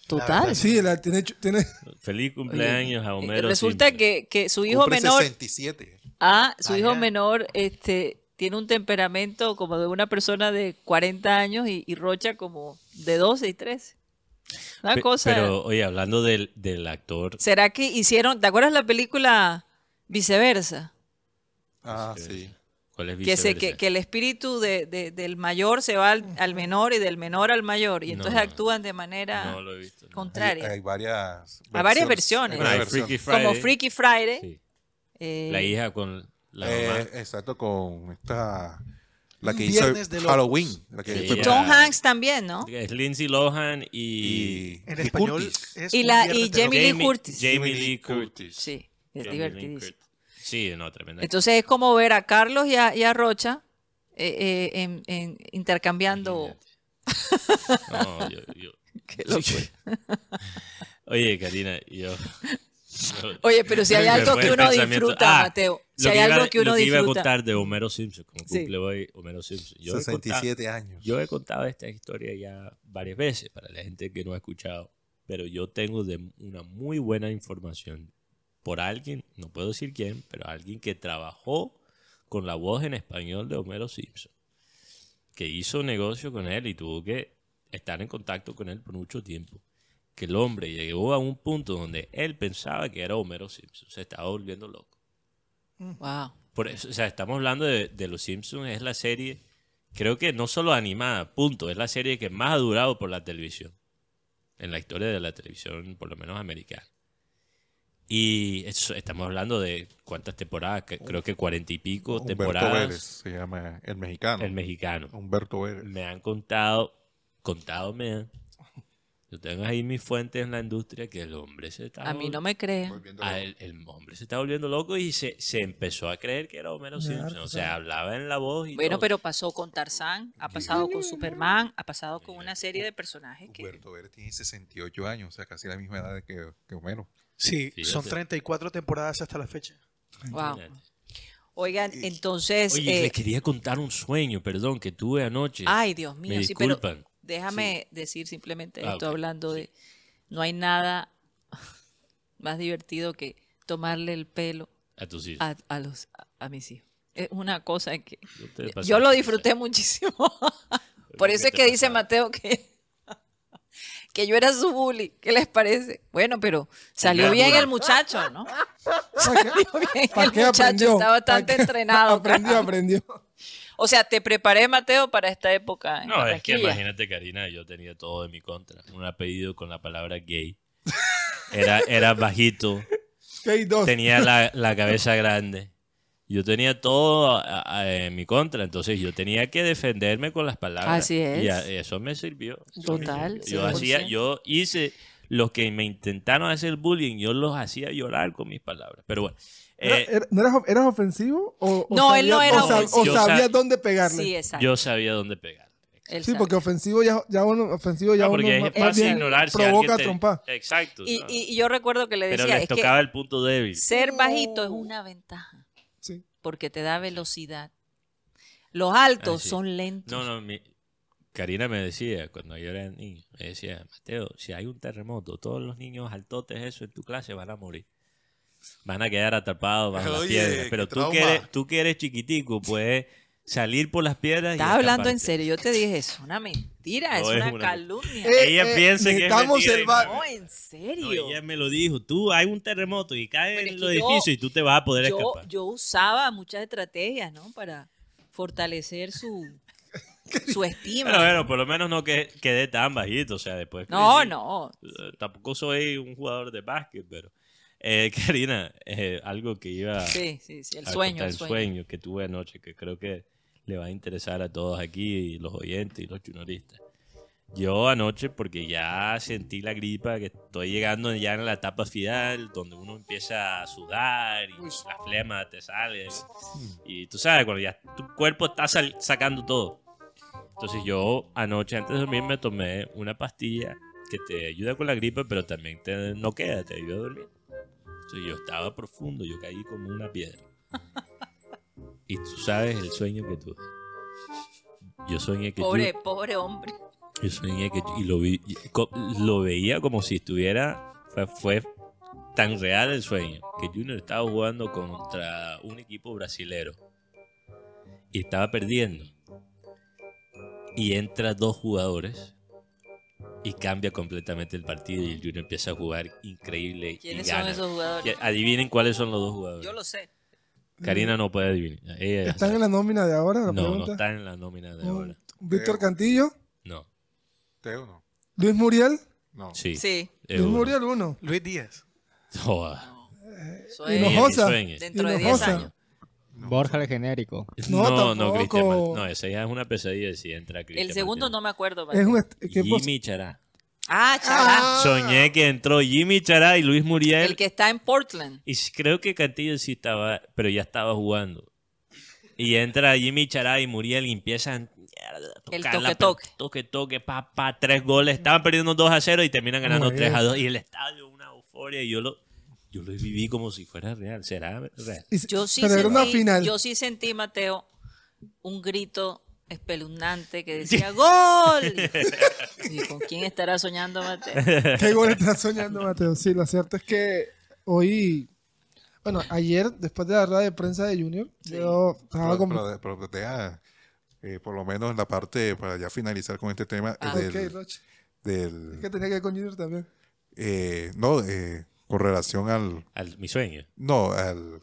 Total. Sí, la, tiene, tiene... Feliz cumpleaños a Eh, Homero. Resulta Simpson. que, que su hijo Cumple menor, 67. ah, su Ah, hijo menor, este, tiene un temperamento como de una persona de 40 años y, y Rocha como de 12 y 13. Una Pe- cosa. Pero, oye, hablando del, del actor. ¿Será que hicieron, ¿te acuerdas la película Viceversa? Ah, sí. ¿Cuál es Que, se, que, viceversa? que el espíritu de- de- del mayor se va al, al menor y del menor al mayor. Y entonces No. actúan de manera No lo he visto. no. contraria. Hay, hay varias Hay varias versiones. Hay varias Bueno, hay Freaky versiones. como. Freaky Friday. Sí. eh, La hija con la mamá. Eh, exacto, con esta. La que hizo Viernes de Locos. Halloween. La que Sí, fue- ya. Tom Hanks también, ¿no? Es Lindsay Lohan y. y, En y español Curtis. es Y un la- viernes y de Jamie. Lee Curtis. Jamie Lee Curtis. Sí, es Jamie Lee divertidísimo. Curtis. Sí, no, tremenda. Entonces es como ver a Carlos y a, y a Rocha eh, eh, en- en- intercambiando. No, yo, yo- Qué locura. Oye, Karina, yo. Oye, pero si hay algo que uno disfruta, Ah, Mateo. Si hay iba- algo que uno lo iba a contar de Homero Simpson, como Sí. cumple hoy Homero Simpson. Yo he, contado, 67 años. yo he contado esta historia ya varias veces para la gente que no ha escuchado, pero yo tengo de una muy buena información por alguien, no puedo decir quién, pero alguien que trabajó con la voz en español de Homero Simpson, que hizo negocio con él y tuvo que estar en contacto con él por mucho tiempo. Que el hombre llegó a un punto donde él pensaba que era Homero Simpson, se estaba volviendo loco. Wow. Por eso, o sea, estamos hablando de, de Los Simpsons, es la serie, creo que no solo animada, punto, es la serie que más ha durado por la televisión, en la historia de la televisión, por lo menos americana. Y eso- estamos hablando de cuántas temporadas, creo que cuarenta y pico Humberto temporadas. Vélez se llama el mexicano. El mexicano. Humberto Vélez. Me han contado, contado me han, Yo tengo ahí mis fuentes en la industria que el hombre se está... A mí no me creen. Volviendo Ah, el, el hombre se está volviendo loco y se, se empezó a creer que era Homero Simpson. O sea, hablaba en la voz y Bueno, todo. pero pasó con Tarzán, ha pasado con Superman, ha pasado con una serie de personajes que... Humberto Vélez tiene 68 años, o sea, casi la misma edad que, que Homero. Sí, Fíjate. son 34 temporadas hasta la fecha. Wow. Oigan, entonces... Oye, eh, les quería contar un sueño, perdón, que tuve anoche. Ay, Dios Me mío, sí, pero déjame decir simplemente Ah, esto hablando de... No hay nada más divertido que tomarle el pelo A tus hijos. a, a los, a, a mis hijos. Es una cosa que... Yo Yo lo disfruté muchísimo. Por ¿Qué eso es que dice? Mateo que, que yo era su bully. ¿Qué les parece? Bueno, pero salió bien el muchacho, ¿no? Salió bien ¿Para el qué muchacho, aprendió? está bastante entrenado. Aprendió, aprendió. O sea, te preparé, Mateo, para esta época. en No, es que imagínate, Karina, yo tenía todo en mi contra. Un apellido con la palabra gay. Era, era bajito, K2. tenía la, la cabeza grande. Yo tenía todo a- a- en mi contra, entonces yo tenía que defenderme con las palabras. Así es. Y a- eso me sirvió. eso me Total, sirvió. Yo, hacía, 100%. yo hice los que me intentaron hacer bullying, yo los hacía llorar con mis palabras. Pero bueno, ¿Era- eh, era- ¿No eras, eras ofensivo? O, o No, él no sabías- era o sab- ofensivo. O Yo sabías sab- dónde pegarle. Sí, exacto. yo sabía dónde pegar. Él Sí, sabe. porque ofensivo ya, ya uno, ofensivo ya No, uno porque es fácil bien ignorar si provoca te- trompa. Exacto. Y, ¿no? y- y yo recuerdo que le Pero decía, les es que tocaba el punto débil. ser bajito es una ventaja, Sí. porque te da velocidad. Los altos Ah, sí. son lentos. No, no, mi- Karina me decía cuando yo era niño, me decía, Mateo, si hay un terremoto, todos los niños altotes eso en tu clase van a morir. Van a quedar atrapados bajo las piedras. Pero tú que, eres, tú que eres chiquitico, puedes salir por las piedras y Estás hablando en serio, yo te dije eso, una mentira, No, es es una una- calumnia. Eh, Ella eh, piensa que es necesitamos mentira y el ba- no. en No, serio. ella me lo dijo. Tú, hay un terremoto y cae Bueno, en los que edificios y tú te vas a poder yo, escapar. yo usaba muchas estrategias, ¿no? Para fortalecer su, su estima. Pero bueno, por lo menos no que, quedé tan bajito. O sea, después. no, crecí. no. Eh, Tampoco soy un jugador de básquet, pero. Eh, Karina, eh, algo que iba Sí, sí, sí, el a sueño, el sueño. sueño que tuve anoche, que creo que le va a interesar a todos aquí, y los oyentes y los chunoristas. Yo anoche, porque ya sentí la gripa, que estoy llegando ya en la etapa final, donde uno empieza a sudar y la flema te sale. Y tú sabes, cuando ya tu cuerpo está sacando todo. Entonces yo anoche antes de dormir me tomé una pastilla que te ayuda con la gripe, pero también te noquea, te ayuda a dormir. Entonces yo estaba profundo, yo caí como una piedra. Y tú sabes el sueño que tuve. Yo soñé que Pobre, yo, pobre hombre. yo soñé que y lo vi, lo veía como si estuviera fue, fue tan real el sueño que Junior estaba jugando contra un equipo brasilero y estaba perdiendo. Y entra dos jugadores y cambia completamente el partido y el Junior empieza a jugar increíble y ¿Quiénes son gana. esos jugadores? Y Adivinen cuáles son los dos jugadores. Yo lo sé. Karina no puede adivinar. Ella ¿Están sabe. en la nómina de ahora? La No, no pregunta? está en la nómina de ahora. Víctor Cantillo, No. ¿Teo no? Luis Muriel. No. Sí. Sí. Luis uno. Muriel uno. Luis Díaz. Joda. Y no- Hinojosa. dentro de 10 Hinojosa. Borja el genérico. No, No, no, tampoco. Cristian. No, esa ya es una pesadilla si entra Cristian. El segundo no me acuerdo. Es un Mateo. est- ¿qué pos- Jimmy Chará. Ah, Chará. Ah. Soñé que entró Jimmy Chará y Luis Muriel. El que está en Portland. Y s- creo que Cantillo sí estaba, pero ya estaba jugando. Y entra Jimmy Chará y Muriel y empiezan mierda, a El tocar la toque-toque. pe- toque, toque, pa, pa, tres goles. Estaban perdiendo 2 a 0 y terminan ganando Muy 3 a bien. 2. Y el estadio, una euforia. Y yo lo, yo lo viví como si fuera real. ¿Será real? Yo sí, pero era una sentí, final. yo sí sentí, Mateo, un grito espeluznante que decía ¡Gol! ¿Y con quién estará soñando Mateo? ¿Qué gol estás soñando, Mateo? Sí, lo cierto es que hoy, bueno, ayer, después de la rueda de prensa de Junior, yo estaba Pero, como... pero- pero deja, eh, por lo menos en la parte, para ya finalizar con este tema, Ah, del, ok, Roche. del- Es que tenía que ver con Junior también. eh, no, eh, con relación al, Al, mi sueño. no, al,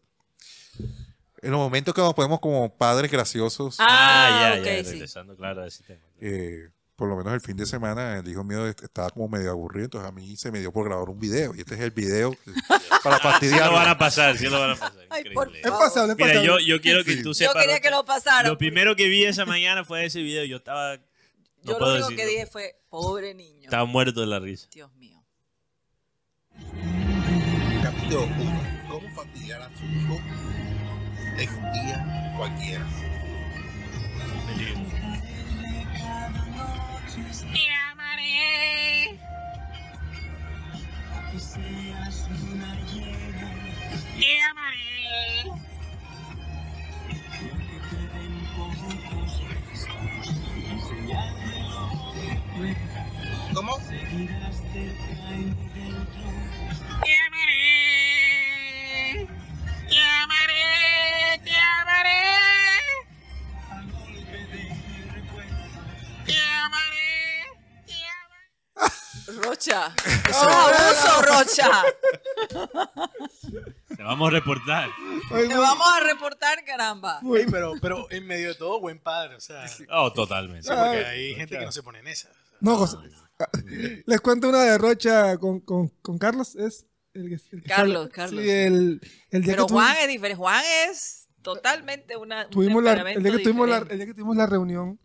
en los momentos que nos podemos como padres graciosos, Ah, ya, ok, ya, sí. regresando, claro, a ese tema. eh, por lo menos el fin de semana, el hijo mío est- estaba como medio aburrido, entonces a mí se me dio por grabar un video, y este es el video para Sí lo fastidiar. van a pasar, sí lo van a pasar. Ay, increíble. por Es pasable, es Mira, pasable. yo, yo quiero que tú Yo sepas. quería que lo pasara. Lo primero que vi esa mañana fue ese video. Yo estaba. Yo lo único que dije fue, pobre niño. Estaba muerto de la risa. Dios mío. Capítulo 1. ¿Cómo fastidiar a su hijo en un día cualquiera? Te amaré. Te amaré. ¿Cómo? Rocha. Eso es abuso, Rocha. Te vamos a reportar. Te vamos a reportar, caramba. Ey, pero, pero en medio de todo, buen padre. O sea, Oh, totalmente. porque hay gente que no se pone en esa. No, José. Les cuento una de Rocha con, con, con Carlos. Es el, que- el Carlos, Carlos. Sí, el, el día Pero que Juan es diferente. Juan es totalmente una. un tuvimos la, el, día que tuvimos la, el día que tuvimos la reunión,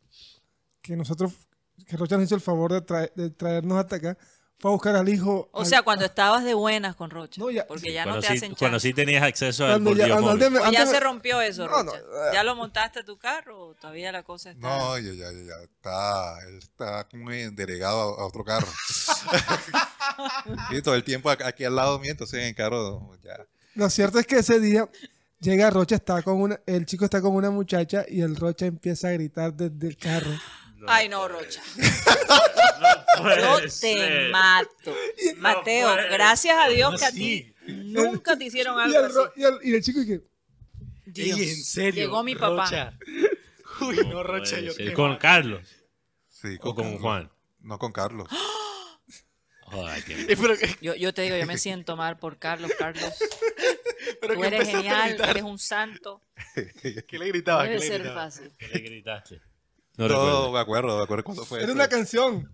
que nosotros, que Rocha nos hizo el favor de, traer- de traernos hasta acá, fue a buscar al hijo. O al- sea, cuando estabas de buenas con Rocha. No, ya- porque ya no Cuando te sí, hacen cuando chance. sí tenías acceso al cuando ya- cuando móvil. antes me- ¿O ya se rompió eso, No, Rocha? eh. ¿Ya lo montaste a tu carro o todavía la cosa está...? No, ya, ya, ya, ya. Está, él está como en- delegado a, a otro carro. y todo el tiempo aquí al lado mío, entonces en el carro ya. Lo cierto es que ese día llega Rocha, está con una, el chico está con una muchacha y el Rocha empieza a gritar desde el carro. Ay, no, Rocha. Yo te ser. mato. Mateo, gracias a Dios No, que a sí. ti nunca te hicieron Y algo el, así. Ro- y el- y el chico que, Dios. Ey, en serio. Llegó mi papá. Rocha. Uy, no, Rocha, yo qué Con mal. Carlos. Sí, O con Carlos. Juan. No con Carlos. Joder, qué- Yo, yo te digo, yo me siento mal por Carlos. Carlos, pero tú eres genial, eres un santo. ¿Qué le gritaba? No ¿Qué debe le ser gritaba? fácil. ¿Qué le gritaste? No No, recuerdo. me acuerdo, me acuerdo cuándo fue. era eso. una canción.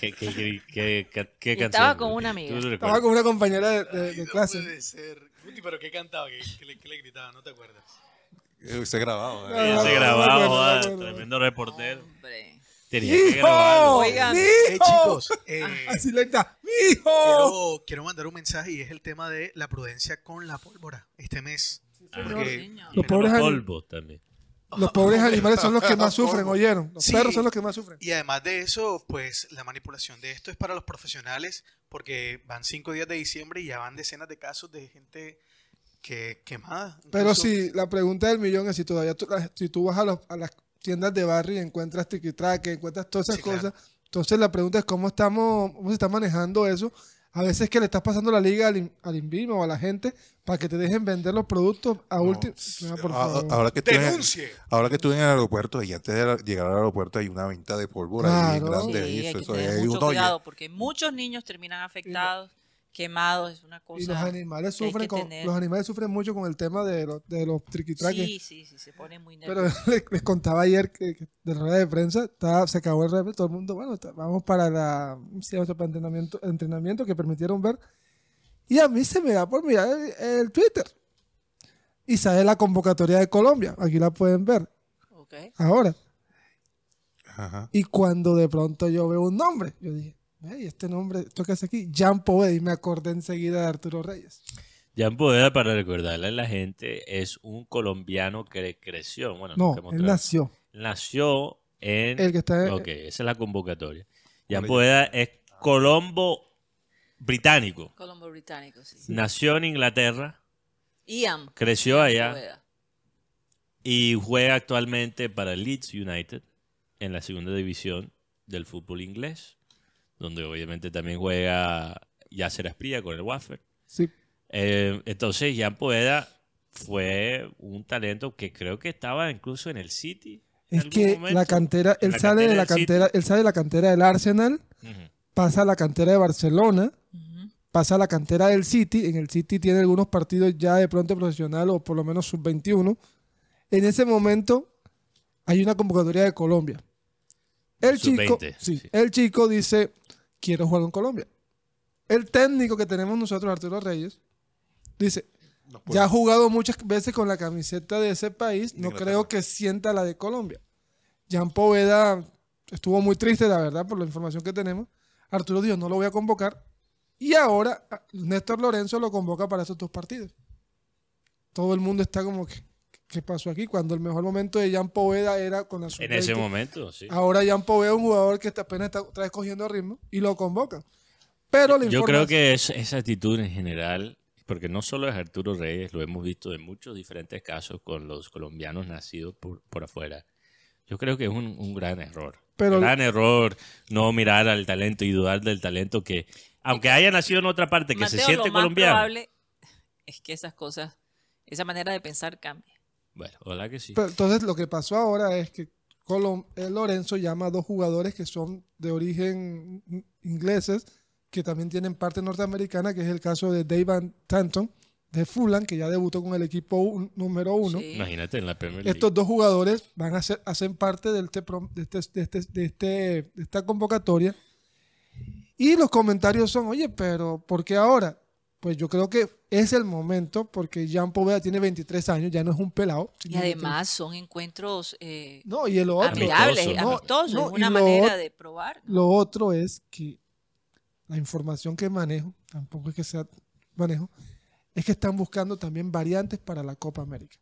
¿Qué, qué, qué, qué, qué- qué Y canción? estaba con una amiga. ¿Tú lo Estaba recuerdas? con una compañera de, de- de No clase. puede ser. Guti, pero ¿qué cantaba? ¿Qué, qué le, qué le gritaba? ¿No te acuerdas? Eh, Se grabado. No, eh. no, Ese no, grabado, no, no, no, no. tremendo reportero. Hombre. Tenía que grabarlo. Oigan. ¡Mi Eh, chicos, eh, Así le está. ¡Mi hijo! quiero, quiero mandar un mensaje y es el tema de la prudencia con la pólvora este mes. Ah, Porque- señor. Los pobres, Los ani- polvos también. Los pobres animales son los que más sufren, ¿oyeron? Los Sí. perros son los que más sufren. Y además de eso, pues la manipulación de esto es para los profesionales porque van cinco días de diciembre y ya van decenas de casos de gente que quemada. Pero sí, la pregunta del millón es si todavía tú, si tú vas a, los- a las tiendas de barrio y encuentras tiquitraque, encuentras todas esas Sí, claro. cosas. Entonces la pregunta es cómo estamos, cómo se está manejando eso. A veces que le estás pasando la liga al, in- al INVIMA o a la gente para que te dejen vender los productos a último. No, por A- favor. Ah, Ahora que estuve en- ¡Denuncie! Ahora que estuve en el aeropuerto y antes de llegar al aeropuerto hay una venta de pólvora bien Claro. grande. Sí, hay eso- que eso, tener hay mucho cuidado porque muchos niños terminan afectados, quemados, es una cosa. y los animales que hay sufren que con, tener. los animales sufren mucho con el tema de los, de los triquitraques. Sí, sí, sí, se pone muy Pero nervioso. les, les contaba ayer que, que de la rueda de prensa estaba- se acabó el rep, todo el mundo, bueno, está- vamos para la entrenamiento, entrenamiento que permitieron ver. Y a mí se me da por mirar el, el Twitter. Y sale la convocatoria de Colombia. Aquí la pueden ver ahora. Ajá. Y cuando de pronto yo veo un nombre, yo dije, "Ey, este nombre, ¿esto hace aquí? Jean Poveda. Y me acordé enseguida de Arturo Reyes. Jan Poveda, para recordarle a la gente, es un colombiano que creció. Bueno, No, él traído- nació. Nació en. El que está- Ok, esa es la convocatoria. Jan Vale. Poveda es colombo británico. Colombo británico, sí. Nació en Inglaterra, Ian. creció allá y juega actualmente para Leeds United en la segunda división del fútbol inglés, donde obviamente también juega Yasser Asprilla con el Watford. Sí. Eh, entonces, Jan Poveda fue un talento que creo que estaba incluso en el City. en Es que momento. la cantera, él la sale de la del City. cantera, él sale de la cantera del Arsenal, pasa a la cantera de Barcelona, pasa a la cantera del City, en el City tiene algunos partidos ya de pronto profesional o por lo menos sub-21. En ese momento hay una convocatoria de Colombia. El chico, Sub-20, sí, sí. el chico dice, quiero jugar en Colombia. El técnico que tenemos nosotros, Arturo Reyes, dice, No ya ha jugado muchas veces con la camiseta de ese país, no Inglaterra. creo que sienta la de Colombia. Jan Poveda estuvo muy triste, la verdad, por la información que tenemos. Arturo dijo, no lo voy a convocar. Y ahora Néstor Lorenzo lo convoca para esos dos partidos. Todo el mundo está como que, ¿qué pasó aquí? Cuando el mejor momento de Jan Poveda era con la En ese sub-20. momento, sí. Ahora Jan Poveda es un jugador que está- apenas está otra vez cogiendo ritmo y lo convocan. Pero Yo creo que es, esa actitud en general, porque no solo es Arturo Reyes, lo hemos visto en muchos diferentes casos con los colombianos nacidos por, por afuera. Yo creo que es un, un gran error. Pero- gran error no mirar al talento y dudar del talento que, aunque haya nacido en otra parte, que se Mateo, siente lo más colombiano. probable es que esas cosas, esa manera de pensar cambie. Bueno, ojalá que sí. Pero entonces lo que pasó ahora es que Colom- eh, Lorenzo llama a dos jugadores que son de origen in- ingleses, que también tienen parte norteamericana, que es el caso de Dave Tanton de Fulham, que ya debutó con el equipo un- número uno. Sí. Imagínate en la Premier League. Estos dos jugadores van a ser, hacen parte del te- prom- de, este, de, este- de este- de esta convocatoria. Y los comentarios son, oye, pero ¿por qué ahora? Pues yo creo que es el momento, porque Jean Poveda tiene 23 años, ya no es un pelado. Y además son encuentros eh, No, y el otro. amigables, no, amistosos, no, una lo manera de probar. Lo otro es que la información que manejo, tampoco es que sea manejo, es que están buscando también variantes para la Copa América.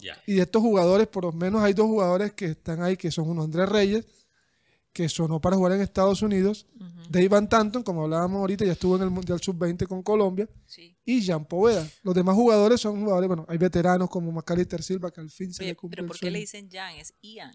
Ya. Y de estos jugadores, por lo menos hay dos jugadores que están ahí, que son uno Andrés Reyes, que sonó para jugar en Estados Unidos, Dave Van Tanton, como hablábamos ahorita, ya estuvo en el Mundial Sub-20 con Colombia, Sí. y Jean Poveda. Los demás jugadores son jugadores, bueno, hay veteranos como Macalister Silva, que al fin se Oye, le cumple pero el ¿por qué le dicen Jan? Es Ian.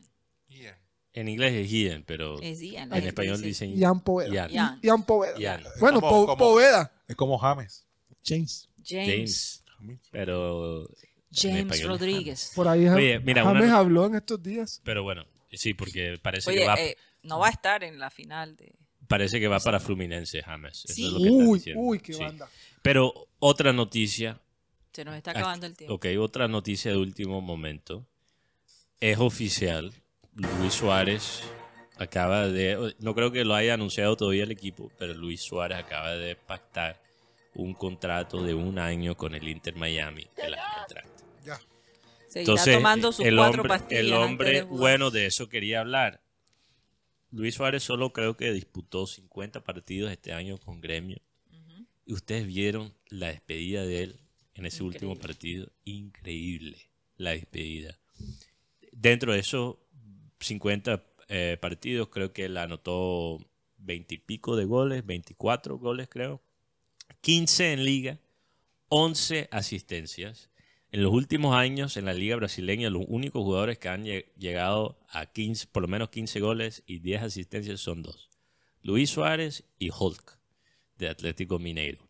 En inglés es Ian, pero Es Ian. en español dice- dicen Jean Poveda. Ian. Ian. Jean Poveda. Ian. Bueno, Como- Po- como- Poveda. Es como James. James. James. James. Pero James Rodríguez. Por ahí Oye, mira, James una- habló en estos días. Pero bueno, sí, porque parece Oye, que va, eh, no va a estar en la final de... parece que va para Fluminense, James. Eso Sí. es lo que están Uy, diciendo. uy, qué Sí. banda. Pero otra noticia, Se nos está acabando el tiempo. ok, otra noticia de último momento. Es oficial, Luis Suárez acaba de, no creo que lo haya anunciado todavía el equipo, pero Luis Suárez acaba de pactar un contrato de un año con el Inter Miami el año entrante. Ya. Entonces, tomando sus el cuatro hombre, pastillas. el hombre de bueno, de eso quería hablar. Luis Suárez solo creo que disputó 50 partidos este año con Gremio. Y ustedes vieron la despedida de él en ese último partido. Increíble la despedida. Dentro de esos 50 eh, partidos, creo que él anotó 20 y pico de goles, 24 goles creo. 15 en liga, 11 asistencias. En los últimos años en la liga brasileña, los únicos jugadores que han lle- llegado a 15, por lo menos 15 goles y 10 asistencias son dos. Luis Suárez y Hulk, de Atlético Mineiro.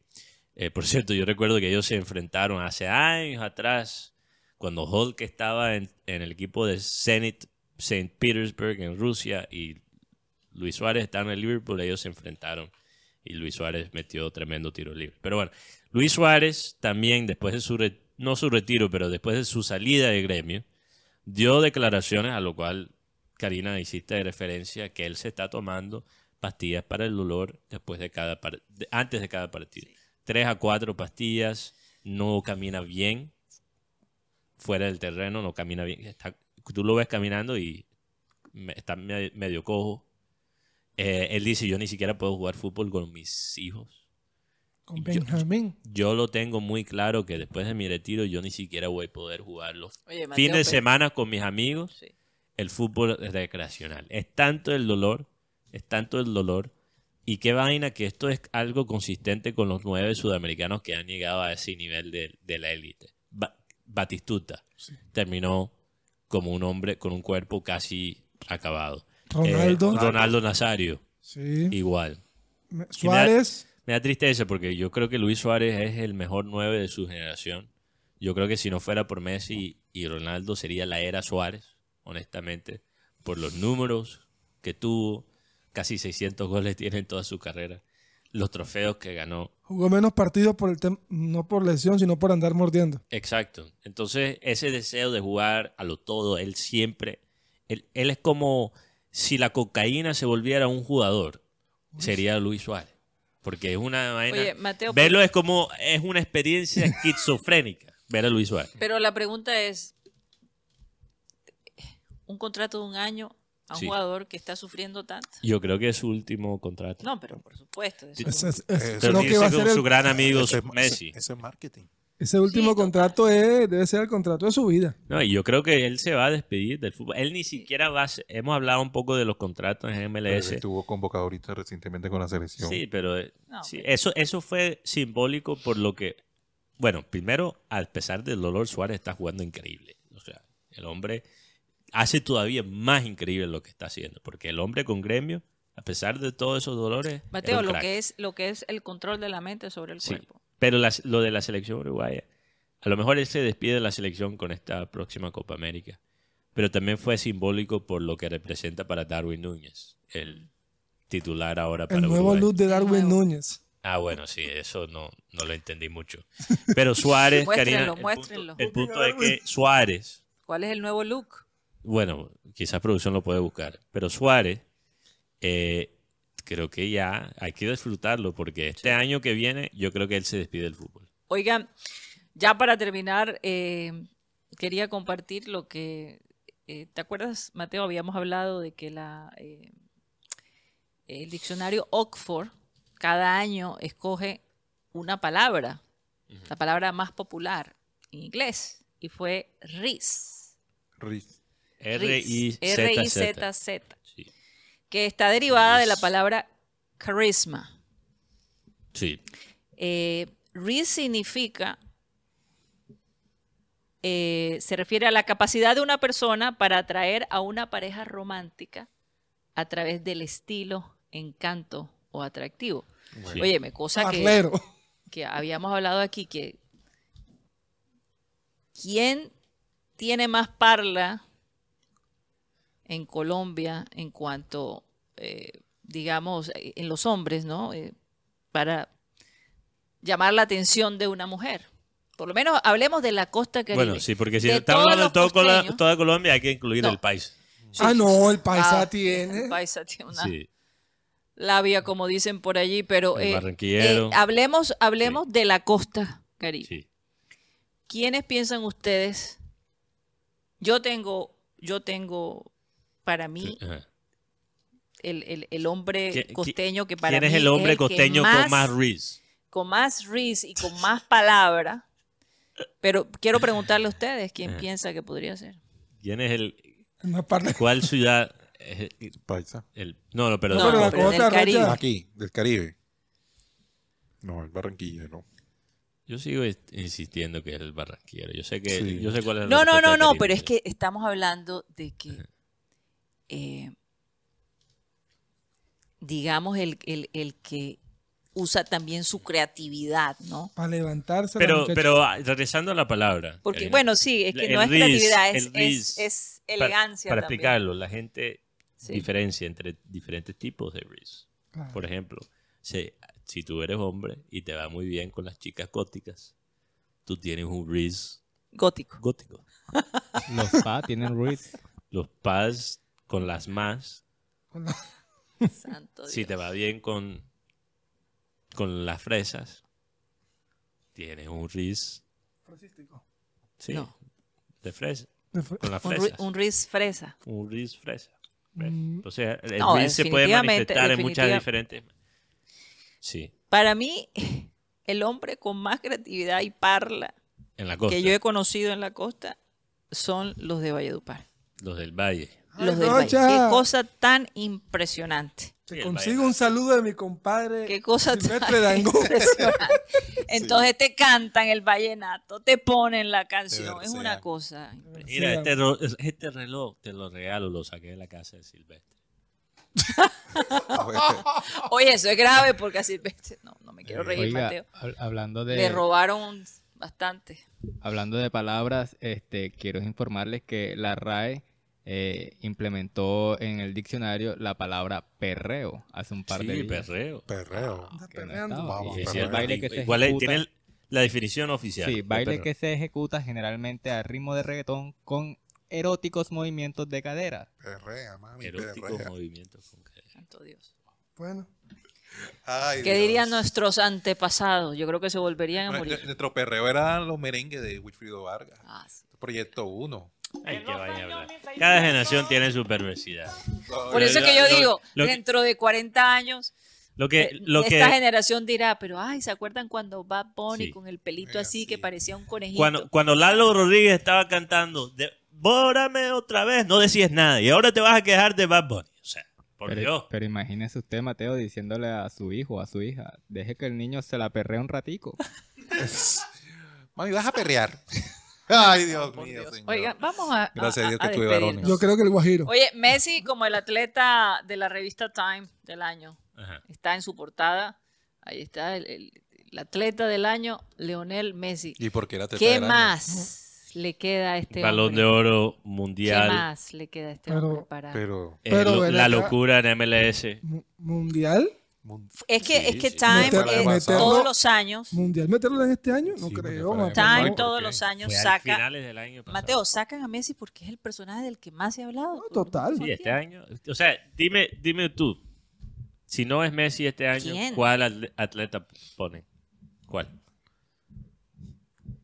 Eh, por cierto, yo recuerdo que ellos se enfrentaron hace años atrás, cuando Hulk estaba en, en el equipo de Zenit St. Petersburg en Rusia y Luis Suárez estaba en el Liverpool, ellos se enfrentaron y Luis Suárez metió tremendo tiro libre. Pero bueno, Luis Suárez también después de su, no su retiro, pero después de su salida de gremio, dio declaraciones a lo cual Karina hiciste referencia que él se está tomando pastillas para el dolor después de cada de- antes de cada partido. Tres a cuatro pastillas, no camina bien fuera del terreno, no camina bien. Está- tú lo ves caminando y me- está me- medio cojo. Eh, él dice, yo ni siquiera puedo jugar fútbol con mis hijos. Con Yo- Benjamín. Yo lo tengo muy claro que después de mi retiro yo ni siquiera voy a poder jugarlo. Oye, Mateo, Fin de pero- semana con mis amigos, Sí. el fútbol es recreacional. Es tanto el dolor, es tanto el dolor. Y qué vaina que esto es algo consistente con los nueve sudamericanos que han llegado a ese nivel de, de la élite. Ba- Batistuta terminó como un hombre con un cuerpo casi acabado. Ronaldo. Eh, Ronaldo Nazario, Sí. igual. Suárez. Me da tristeza porque yo creo que Luis Suárez es el mejor nueve de su generación. Yo creo que si no fuera por Messi y Ronaldo sería la era Suárez, honestamente, por los números que tuvo, casi 600 goles tiene en toda su carrera, los trofeos que ganó. Jugó menos partidos por el no por lesión, sino por andar mordiendo. Exacto. Entonces, ese deseo de jugar a lo todo, él siempre, él, él es como si la cocaína se volviera un jugador, sería Luis Suárez. Porque es una vaina. Oye, Mateo, verlo es como, es una experiencia esquizofrénica, ver a Luis Suárez. Pero la pregunta es, un contrato de un año a un Sí. jugador que está sufriendo tanto. Yo creo que es su último contrato. No, pero por supuesto. eso- es- Eso lo que va a ser su el- gran amigo Messi. ese- ese es marketing. Ese último Sí, contrato es, debe ser el contrato de su vida. No, y yo creo que él se va a despedir del fútbol. Él ni siquiera va a ser- Hemos hablado un poco de los contratos en Pero MLS. Estuvo convocado ahorita recientemente con la selección. Sí, pero eh, No, sí, pero- eso, eso fue simbólico por lo que. Bueno, primero, a pesar del dolor, Suárez está jugando increíble. O sea, el hombre hace todavía más increíble lo que está haciendo. Porque el hombre con gremio, a pesar de todos esos dolores. Mateo, lo que es lo que es el control de la mente sobre el Sí, cuerpo. Pero las- lo de la selección uruguaya, a lo mejor él se despide de la selección con esta próxima Copa América, pero también fue simbólico por lo que representa para Darwin Núñez, el titular ahora para El nuevo Uruguay. look de Darwin nuevo. Núñez. Ah, bueno, sí, eso no, no lo entendí mucho. Pero Suárez, Muéstrenlo, Karina, el muéstrenlo. punto, el punto es que Suárez, ¿Cuál es el nuevo look? bueno, quizás producción lo puede buscar, pero Suárez, eh, creo que ya hay que disfrutarlo porque este año que viene yo creo que él se despide del fútbol. Oigan, ya para terminar, eh, quería compartir lo que, eh, ¿te acuerdas, Mateo? Habíamos hablado de que la, eh, el diccionario Oxford cada año escoge una palabra, la palabra más popular en inglés, y fue RIS. Riz. RIS, R-I-Z-Z. Que está derivada de la palabra charisma. Sí. Eh, Riz significa, eh, se refiere a la capacidad de una persona para atraer a una pareja romántica a través del estilo, encanto o atractivo. Sí. Óyeme, cosa que, que habíamos hablado aquí, que ¿quién tiene más parla en Colombia en cuanto, eh, digamos, en los hombres, ¿no? Eh, para llamar la atención de una mujer. Por lo menos hablemos de la costa caribe. Bueno, sí, porque si De estamos hablando de todo toda Colombia hay que incluir No. el país. Sí. Ah, no, el paisa Ah, tiene. el paisa tiene una Sí. labia, como dicen por allí, pero El eh, barranquillero. eh, hablemos, hablemos de la costa caribe. Sí. ¿Quiénes piensan ustedes? Yo tengo, yo tengo para mí el, el- el hombre ¿Qui- qui- costeño que para ¿Quién es el hombre costeño con más riz? con más riz y con más palabra. Pero quiero preguntarle a ustedes quién Ajá. piensa que podría ser. ¿Quién es el cuál ciudad es el, Paisa. el- no, no, perdón. No, pero la pero del Caribe. Aquí, del Caribe. No, el Barranquilla, no. Yo sigo is- insistiendo que es el barranquero. Yo sé que Sí. yo sé cuál es el No, no, no, no, pero es que estamos hablando de que, eh, digamos, el, el- el que usa también su creatividad, ¿no? Para levantarse. la Pero pero ah, regresando a la palabra. Porque, Karina, bueno, sí, es que no es riz, creatividad, es, riz, es, elegancia Para, también. explicarlo, la gente Sí. diferencia entre diferentes tipos de riz. Claro. Por ejemplo, si, si tú eres hombre y te va muy bien con las chicas góticas, tú tienes un riz Gótico. gótico. Los PA tienen Ruiz. Los pads con las más, Santo Dios. si te va bien con, con las fresas, tienes un riz sí, No. de fresa, de fre- con las fresas. un riz fresa. un riz fresa. Mm. O sea, el No, riz se puede manifestar en muchas diferentes. Sí, Para mí, el hombre con más creatividad y parla en la costa. que yo he conocido en la costa son los de Valledupar. Los del valle. Los del. Rocha. Qué cosa tan impresionante. Te consigo un saludo de mi compadre. Qué cosa tan Silvestre Dangond. impresionante. Entonces te cantan el vallenato, te ponen la canción. Es una cosa impresionante. Mira, este, este reloj te lo regalo, lo saqué de la casa de Silvestre. Oye, eso es grave porque así no, no me quiero reír, Oiga, Mateo. hab- hablando de Le robaron bastante. hablando de palabras, este quiero informarles que la RAE eh, implementó en el diccionario la palabra perreo hace un par de Sí, días. perreo. Perreo. No. Vamos, el baile que se ¿Cuál es? ejecuta- Tiene la definición oficial. Sí, de baile que se ejecuta generalmente a ritmo de reggaetón con eróticos movimientos de cadera. Perrea, mami, Eróticos perrea. movimientos con cadera. Santo Dios. Bueno, Ay, ¿Qué Dios. dirían nuestros antepasados? Yo creo que se volverían a morir. Nuestro perreo eran los merengues de Wilfrido Vargas. Ah, sí. Proyecto 1. Ay, hablar. Cada generación tiene su perversidad. Por eso que yo Lo- digo, lo que- dentro de 40 años, Lo que, eh, lo esta que generación dirá, pero ay, ¿se acuerdan cuando Bad Bunny Sí. con el pelito así que parecía un conejito? cuando, cuando Lalo Rodríguez estaba cantando, devórame otra vez, no decías nada. Y ahora te vas a quejar de Bad Bunny. O sea, por pero, Dios. pero imagínese usted, Mateo, diciéndole a su hijo o a su hija, deje que el niño se la perree un ratico. Mami, vas a perrear. Ay, Dios mío, señor. Oiga, vamos a, Gracias a Dios que tuve despedirnos. varones. Yo creo que el Guajiro. Oye, Messi como el atleta de la revista Time del año. Ajá. Está en su portada. Ahí está el, el- el atleta del año, Leonel Messi. ¿Y por qué la teta ¿Qué del año? más le queda a este Balón hombre? de oro ¿Qué mundial. más le queda a este Pero- hombre para...? Pero, eh, Pero lo- ven la locura en MLS. Mu- Mundial. Es que, Sí, es que. Time Meter- es meterlo- todos los años, Mundial meterlo en este año, no Sí, creo. Time todos los años saca... del año. Mateo, sacan a Messi porque es el personaje del que más se ha hablado. No, total. Sí, este año. O sea, dime, dime tú. Si no es Messi este año, ¿Quién? ¿cuál atle- atleta pone? ¿Cuál?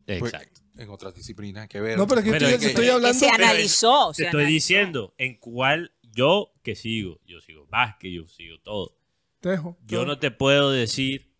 Pues, Exacto. en otras disciplinas que ver. No, pero es que Pero estoy, es que- estoy Que hablando. se pero analizó. Te se estoy analizó. diciendo en cuál yo que sigo. Yo sigo básquet, yo sigo todo. Tejo. Yo no te puedo decir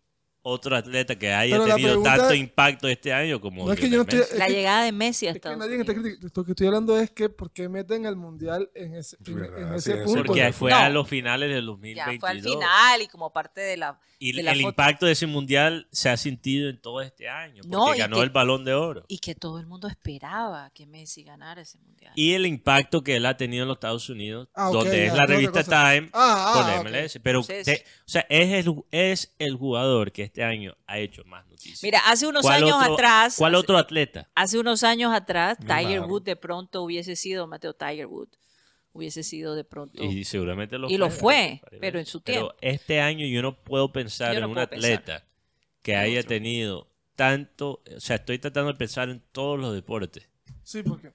otro atleta que haya Pero tenido pregunta- tanto impacto este año como No es que yo no estoy. Es La que- llegada de Messi a es que Estados nadie está. Lo que estoy hablando es que por qué meten el mundial en ese, en, verdad, en sí, ese eso. punto. Porque fue No. a los finales del Ya 2022. fue al final y como parte de la... Y de la el foto. impacto de ese mundial se ha sentido en todo este año. Porque No, ganó que- el balón de oro. Y que todo el mundo esperaba que Messi ganara ese mundial. Y el impacto que él ha tenido en los Estados Unidos, Ah, donde ya, es la revista. Time Ah, con ah, ok. MLS. Pero, Entonces- te- o sea, es el, es el jugador que este año ha hecho más noticias. Mira, hace unos ¿Cuál años otro- atrás... ¿Cuál otro atleta? Hace unos años atrás, Tiger Neymar. Wood de pronto hubiese sido, Mateo Tiger Wood, hubiese sido de pronto. Y seguramente lo Y lo fue, pero en su Pero tiempo. este año yo no puedo pensar no en un pensar. atleta que haya tenido tanto, o sea, estoy tratando de pensar en todos los deportes. Sí, porque O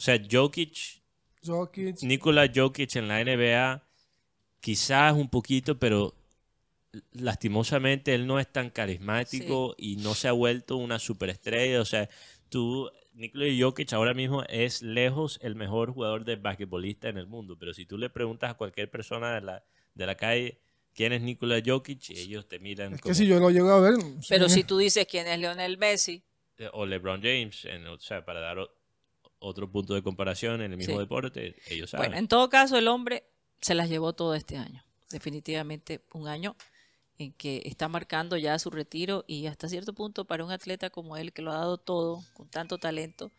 sea, Jokic, Jokic. Nikola Jokic en la NBA, quizás un poquito, pero lastimosamente él no es tan carismático y no se ha vuelto una superestrella. O sea, tú, Nikola Jokic ahora mismo es lejos el mejor jugador de basquetbolista en el mundo, pero si tú le preguntas a cualquier persona de la, de la calle quién es Nikola Jokic, ellos te miran Es como, que si yo lo llego a ver. Pero si tú dices quién es Lionel Messi, eh, o LeBron James, en- o sea, para dar otro punto de comparación en el mismo Sí. deporte, ellos saben. bueno, en todo caso el hombre se las llevó todo este año. Definitivamente un año en que está marcando ya su retiro y hasta cierto punto para un atleta como él que lo ha dado todo, con tanto talento,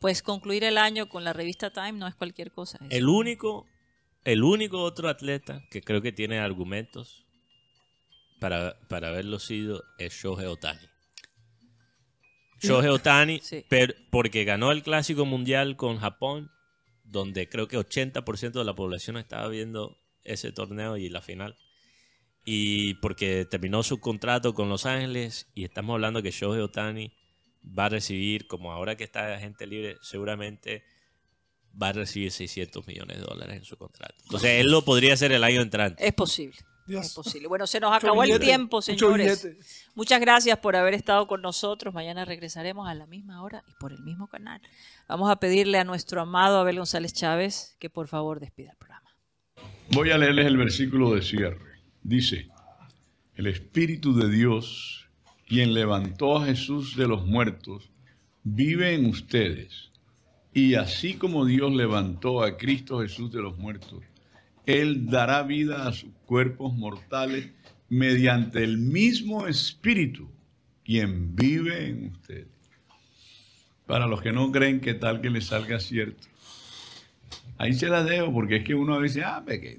pues concluir el año con la revista Time no es cualquier cosa. es- El único, el único otro atleta que creo que tiene argumentos para, para haberlo sido es Shohei Otani. Shohei Otani, Sí. per- porque ganó el Clásico Mundial con Japón, donde creo que 80% de la población estaba viendo ese torneo y la final. Y porque terminó su contrato con Los Ángeles y estamos hablando que Shohei Otani va a recibir, como ahora que está de gente libre, seguramente va a recibir 600 millones de dólares en su contrato. Entonces él lo podría hacer el año entrante. Es posible. Dios. Es posible. Bueno, se nos acabó el tiempo, señores. Muchas gracias por haber estado con nosotros. Mañana regresaremos a la misma hora y por el mismo canal. Vamos a pedirle a nuestro amado Abel González Chávez que por favor despida el programa. Voy a leerles el versículo de cierre. Dice, el Espíritu de Dios, quien levantó a Jesús de los muertos, vive en ustedes. Y así como Dios levantó a Cristo Jesús de los muertos, Él dará vida a sus cuerpos mortales mediante el mismo Espíritu, quien vive en ustedes. Para los que no creen, ¿qué tal que les salga cierto? Ahí se las dejo, porque es que uno a veces, ah, que,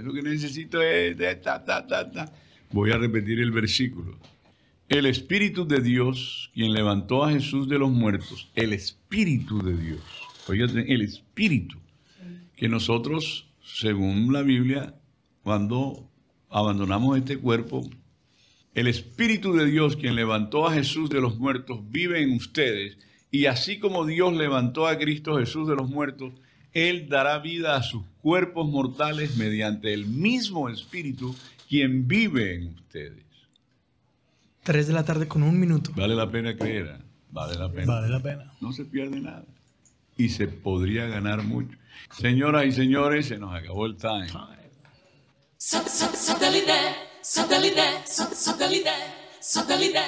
lo que necesito es de ta, ta, ta, ta. Voy a repetir el versículo. El Espíritu de Dios, quien levantó a Jesús de los muertos, el Espíritu de Dios, oígate, el Espíritu, que nosotros, según la Biblia, cuando abandonamos este cuerpo, el Espíritu de Dios, quien levantó a Jesús de los muertos, vive en ustedes. Y así como Dios levantó a Cristo Jesús de los muertos, Él dará vida a sus cuerpos mortales mediante el mismo Espíritu, quien vive en ustedes. 3 de la tarde con un minuto. Vale la pena creer, ¿eh? vale la pena. Vale la pena. No se pierde nada. y se podría ganar mucho. Señoras y señores, se nos acabó el time. Satellite,